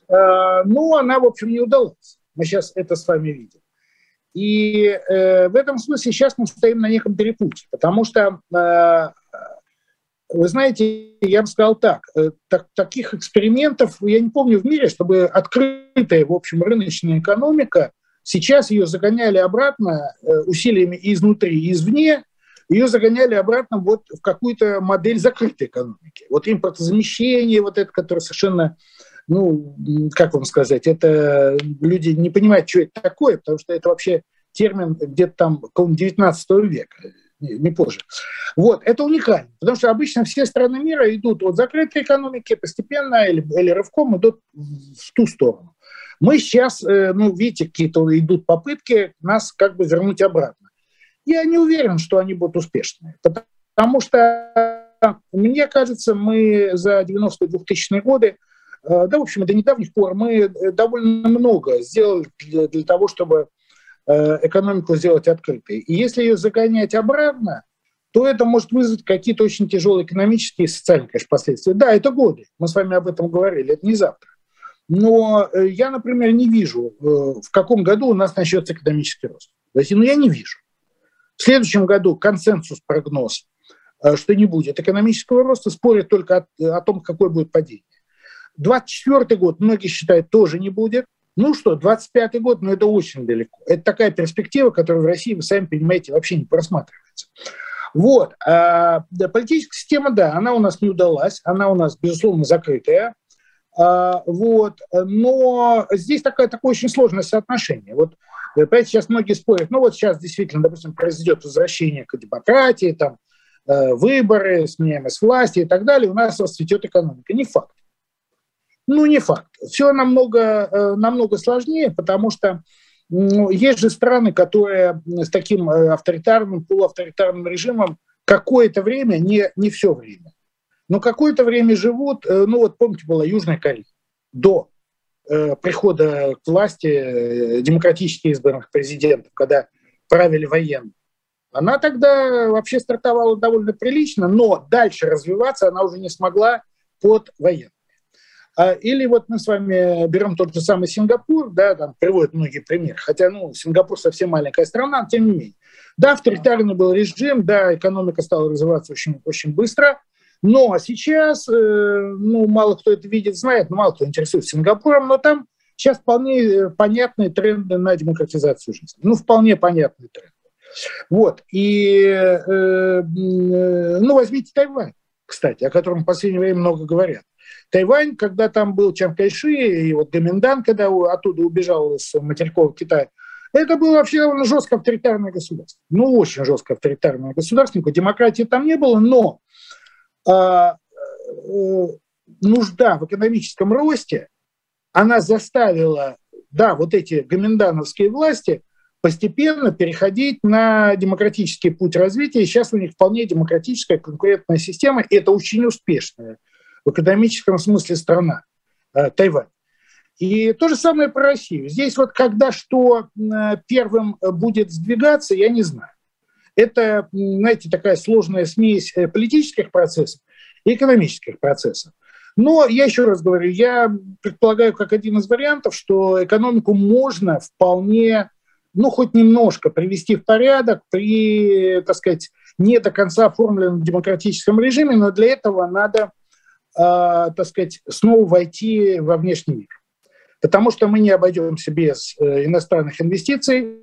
Э, но она, в общем, не удалась. Мы сейчас это с вами видим. И э, в этом смысле сейчас мы стоим на неком перепутье, потому что, э, вы знаете, я бы сказал так, э, так, таких экспериментов, я не помню в мире, чтобы открытая, в общем, рыночная экономика, сейчас ее загоняли обратно э, усилиями изнутри и извне, ее загоняли обратно вот в какую-то модель закрытой экономики. Вот импортозамещение, вот это, которое совершенно ну, как вам сказать, это люди не понимают, что это такое, потому что это вообще термин где-то там, по 19 века, не позже. Вот, это уникально, потому что обычно все страны мира идут от закрытой экономики постепенно или, или рывком идут в ту сторону. Мы сейчас, э, ну, видите, какие-то идут попытки нас как бы вернуть обратно. Я не уверен, что они будут успешны, потому что, мне кажется, мы за 90-2000-е годы да, в общем, до недавних пор мы э, довольно много сделали для, для того, чтобы э, экономику сделать открытой. И если ее загонять обратно, то это может вызвать какие-то очень тяжелые экономические и социальные, конечно, последствия. Да, это годы, мы с вами об этом говорили, это не завтра. Но я, например, не вижу, в каком году у нас начнется экономический рост. То есть, ну, я не вижу. В следующем году консенсус, прогноз, что не будет экономического роста, спорит только о, о том, какое будет падение. 24 год, многие считают, тоже не будет. Ну что, 25 год, но ну это очень далеко. Это такая перспектива, которая в России, вы сами понимаете, вообще не просматривается. Вот. А, политическая система, да, она у нас не удалась, она у нас, безусловно, закрытая. А, вот. Но здесь такое, такое очень сложное соотношение. Вот, понимаете, сейчас многие спорят, ну вот сейчас действительно, допустим, произойдет возвращение к демократии, там, э, выборы, сменяемость власти и так далее, у нас расцветет экономика. Не факт. Ну, не факт. Все намного, э, намного сложнее, потому что ну, есть же страны, которые с таким э, авторитарным, полуавторитарным режимом какое-то время, не, не все время, но какое-то время живут, э, ну вот помните, была Южная Корея до э, прихода к власти демократически избранных президентов, когда правили военные. Она тогда вообще стартовала довольно прилично, но дальше развиваться она уже не смогла под военным. А, или вот мы с вами берем тот же самый Сингапур, да, там приводят многие примеры, хотя, ну, Сингапур совсем маленькая страна, тем не менее. Да, авторитарный был режим, да, экономика стала развиваться очень, очень быстро, но сейчас, э, ну, мало кто это видит, знает, мало кто интересуется Сингапуром, но там сейчас вполне э, понятные тренды на демократизацию жизни. Ну, вполне понятные тренды. Вот, и, э, ну, возьмите Тайвань, кстати, о котором в последнее время много говорят. Тайвань, когда там был Чан Кайши, и вот Гоминдан, когда оттуда убежал из материкового Китая, это было вообще довольно жестко авторитарное государство. Ну, очень жестко авторитарное государство. Никакой демократии там не было, но а, э, нужда в экономическом росте, она заставила, да, вот эти гоминдановские власти постепенно переходить на демократический путь развития. И сейчас у них вполне демократическая конкурентная система, и это очень успешная в экономическом смысле страна, э, Тайвань. И то же самое про Россию. Здесь вот когда что э, первым будет сдвигаться, я не знаю. Это, знаете, такая сложная смесь э, политических процессов и экономических процессов. Но я еще раз говорю, я предполагаю как один из вариантов, что экономику можно вполне, ну, хоть немножко привести в порядок при, так сказать, не до конца оформленном демократическом режиме, но для этого надо э, так сказать, снова войти во внешний мир. Потому что мы не обойдемся без э, иностранных инвестиций,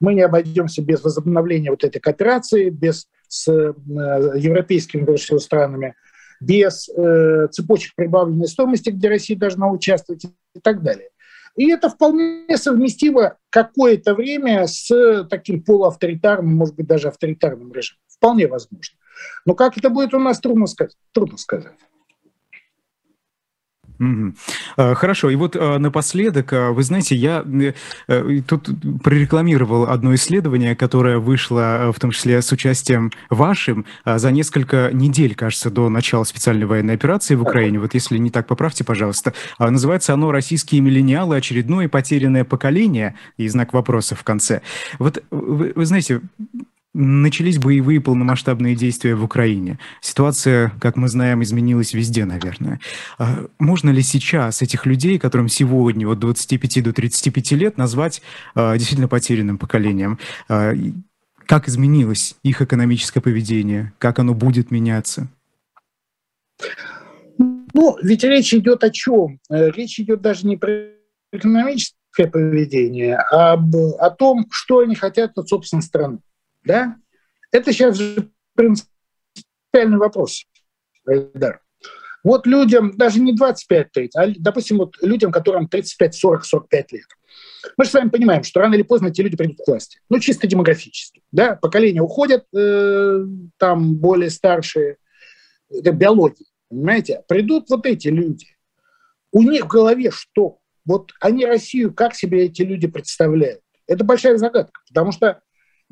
мы не обойдемся без возобновления вот этой кооперации, без с э, европейскими прежде странами, без э, цепочек прибавленной стоимости, где Россия должна участвовать и так далее. И это вполне совместимо какое-то время с таким полуавторитарным, может быть, даже авторитарным режимом. Вполне возможно. Но как это будет у нас, трудно сказать. Трудно сказать. Угу. Хорошо, и вот а, напоследок, а, вы знаете, я э, тут прорекламировал одно исследование, которое вышло в том числе с участием вашим за несколько недель, кажется, до начала специальной военной операции в Украине. Вот если не так, поправьте, пожалуйста. Называется оно «Российские миллениалы. Очередное потерянное поколение» и знак вопроса в конце. Вот вы, вы знаете, начались боевые полномасштабные действия в Украине. Ситуация, как мы знаем, изменилась везде, наверное. А можно ли сейчас этих людей, которым сегодня от 25 до 35 лет, назвать а, действительно потерянным поколением? А, как изменилось их экономическое поведение? Как оно будет меняться? Ну, ведь речь идет о чем? Э, речь идет даже не про экономическое поведение, а об, о том, что они хотят от собственной страны. Да? Это сейчас же принципиальный вопрос, Эльдар. Вот людям, даже не 25-30, а, допустим, вот людям, которым 35, 40, 45 лет. Мы же с вами понимаем, что рано или поздно эти люди придут к власти. Ну, чисто демографически. Да? Поколения уходят, э, там более старшие. Это биология, понимаете? Придут вот эти люди. У них в голове что? Вот они Россию, как себе эти люди представляют? Это большая загадка, потому что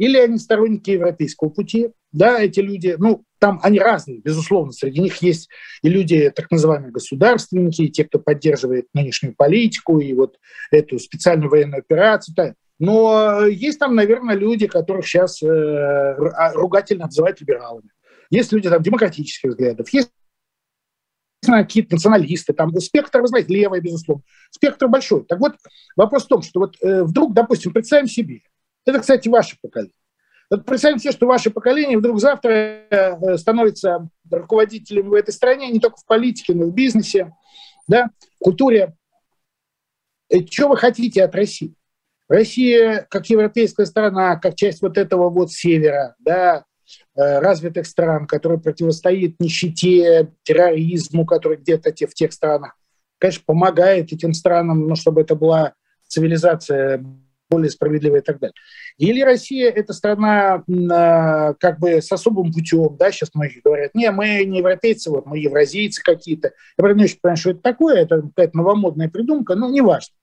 или они сторонники европейского пути, да, эти люди, ну, там они разные, безусловно, среди них есть и люди, так называемые государственники, и те, кто поддерживает нынешнюю политику, и вот эту специальную военную операцию, да. но есть там, наверное, люди, которых сейчас э, а, ругательно называют либералами. Есть люди там демократических взглядов, есть какие-то националисты, там спектр, вы знаете, левый, безусловно, спектр большой. Так вот, вопрос в том, что вот э, вдруг, допустим, представим себе, это, кстати, ваше поколение. Вот представьте себе, что ваше поколение вдруг завтра э, становится руководителем в этой стране, не только в политике, но и в бизнесе, да, в культуре. И что вы хотите от России? Россия, как европейская страна, как часть вот этого вот севера, да, э, развитых стран, который противостоит нищете, терроризму, который где-то в тех странах, конечно, помогает этим странам, ну, чтобы это была цивилизация более справедливая и так далее. Или Россия – это страна э, как бы с особым путем, да, сейчас многие говорят, не, мы не европейцы, вот мы евразийцы какие-то. Я правда не очень понимаю, что это такое, это какая-то новомодная придумка, но неважно.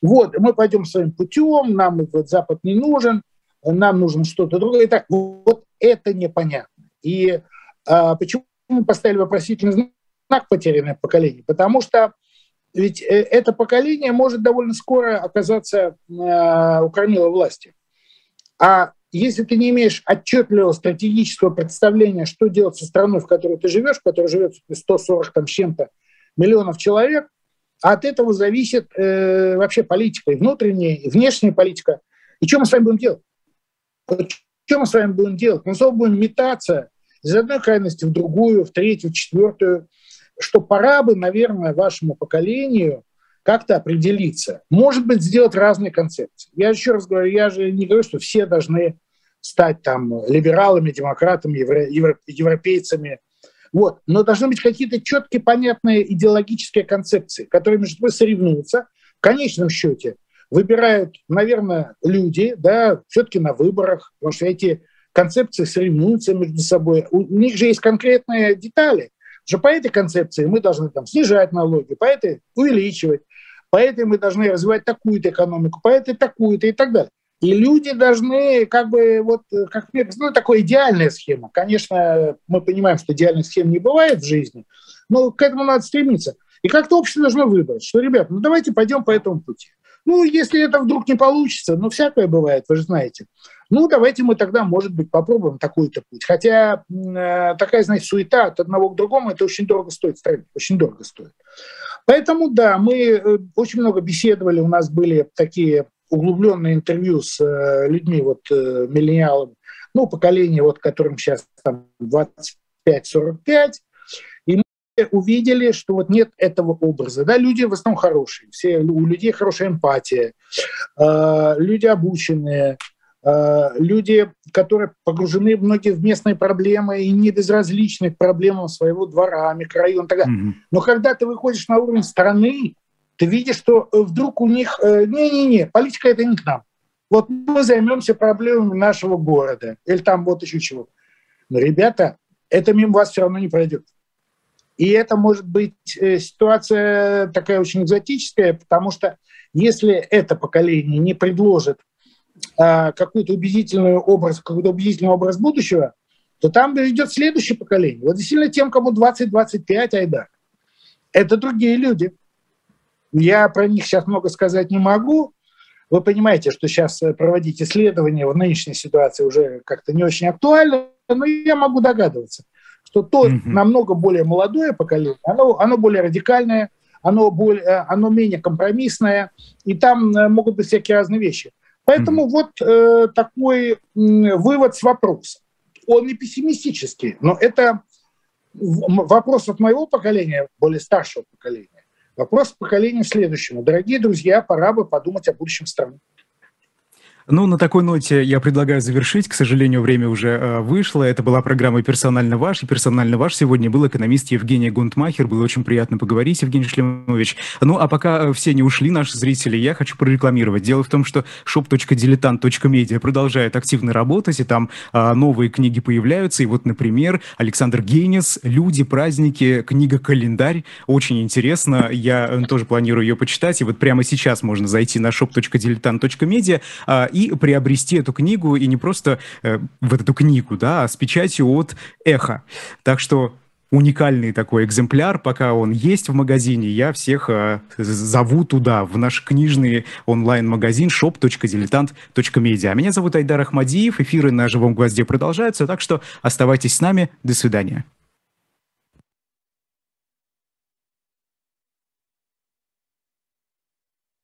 Вот, мы пойдем своим путем, нам вот Запад не нужен, нам нужно что-то другое. Так, вот это непонятно. И а, почему мы поставили вопросительный знак потерянное поколение? Потому что ведь э, это поколение может довольно скоро оказаться э, у кормила власти. А если ты не имеешь отчетливого стратегического представления, что делать со страной, в которой ты живешь, в которой живет 140 там, с чем-то миллионов человек, а от этого зависит э, вообще политика, и внутренняя, и внешняя политика. И что мы с вами будем делать? Что мы с вами будем делать? Мы снова будем метаться из одной крайности в другую, в третью, в четвертую что пора бы, наверное, вашему поколению как-то определиться. Может быть, сделать разные концепции. Я еще раз говорю, я же не говорю, что все должны стать там либералами, демократами, евро, евро, европейцами. Вот. Но должны быть какие-то четкие, понятные идеологические концепции, которые между собой соревнуются. В конечном счете выбирают, наверное, люди, да, все-таки на выборах, потому что эти концепции соревнуются между собой. У них же есть конкретные детали что по этой концепции мы должны там, снижать налоги, по этой увеличивать, по этой мы должны развивать такую-то экономику, по этой такую-то и так далее. И люди должны, как бы, вот, как ну, такая идеальная схема. Конечно, мы понимаем, что идеальных схем не бывает в жизни, но к этому надо стремиться. И как-то общество должно выбрать, что, ребят, ну давайте пойдем по этому пути. Ну, если это вдруг не получится, ну, всякое бывает, вы же знаете. Ну, давайте мы тогда, может быть, попробуем такой-то путь. Хотя э, такая, знаете, суета от одного к другому, это очень дорого стоит стране, очень дорого стоит. Поэтому, да, мы э, очень много беседовали, у нас были такие углубленные интервью с э, людьми, вот, э, миллениалами, ну, поколение, вот, которым сейчас там 25-45, увидели, что вот нет этого образа. Да, люди в основном хорошие, все, у людей хорошая эмпатия, э, люди обученные, люди, которые погружены многие в местные проблемы и не безразличны к проблемам своего двора, микрорайона. Так Mm-hmm. Но когда ты выходишь на уровень страны, ты видишь, что э, вдруг у них не-не-не, политика это не к нам. Вот мы займемся проблемами нашего города или там вот еще чего. Но, ребята, это мимо вас все равно не пройдет. И это может быть э, ситуация такая очень экзотическая, потому что если это поколение не предложит какой-то убедительный образ, какой-то убедительный образ будущего, то там идет следующее поколение. Вот действительно тем, кому 20-25, айда. Это другие люди. Я про них сейчас много сказать не могу, Вы понимаете, что сейчас проводить исследования в нынешней ситуации уже как-то не очень актуально, но я могу догадываться, что то mm-hmm. намного более молодое поколение, оно, оно более радикальное, оно, более, оно менее компромиссное, и там могут быть всякие разные вещи. Поэтому mm-hmm. вот э, такой э, вывод с вопросом. Он не пессимистический, но это вопрос от моего поколения, более старшего поколения. Вопрос поколения следующему. Дорогие друзья, пора бы подумать о будущем страны. Ну, на такой ноте я предлагаю завершить. К сожалению, время уже э, вышло. Это была программа «Персонально ваш». И «Персонально ваш» сегодня был экономист Евгений Гунтмахер. Было очень приятно поговорить, Евгений Шлемович. Ну, а пока э, все не ушли, наши зрители, я хочу прорекламировать. Дело в том, что shop.diletant.media продолжает активно работать, и там э, новые книги появляются. И вот, например, Александр Гейнес «Люди, праздники», книга-календарь. Очень интересно. Я э, тоже планирую ее почитать. И вот прямо сейчас можно зайти на shop.diletant.media и приобрести эту книгу, и не просто э, в эту книгу, да, а с печатью от «Эхо». Так что уникальный такой экземпляр, пока он есть в магазине, я всех э, зову туда, в наш книжный онлайн-магазин shop.diletant.media. А меня зовут Айдар Ахмадиев, эфиры на «Живом гвозде» продолжаются, так что оставайтесь с нами, до свидания.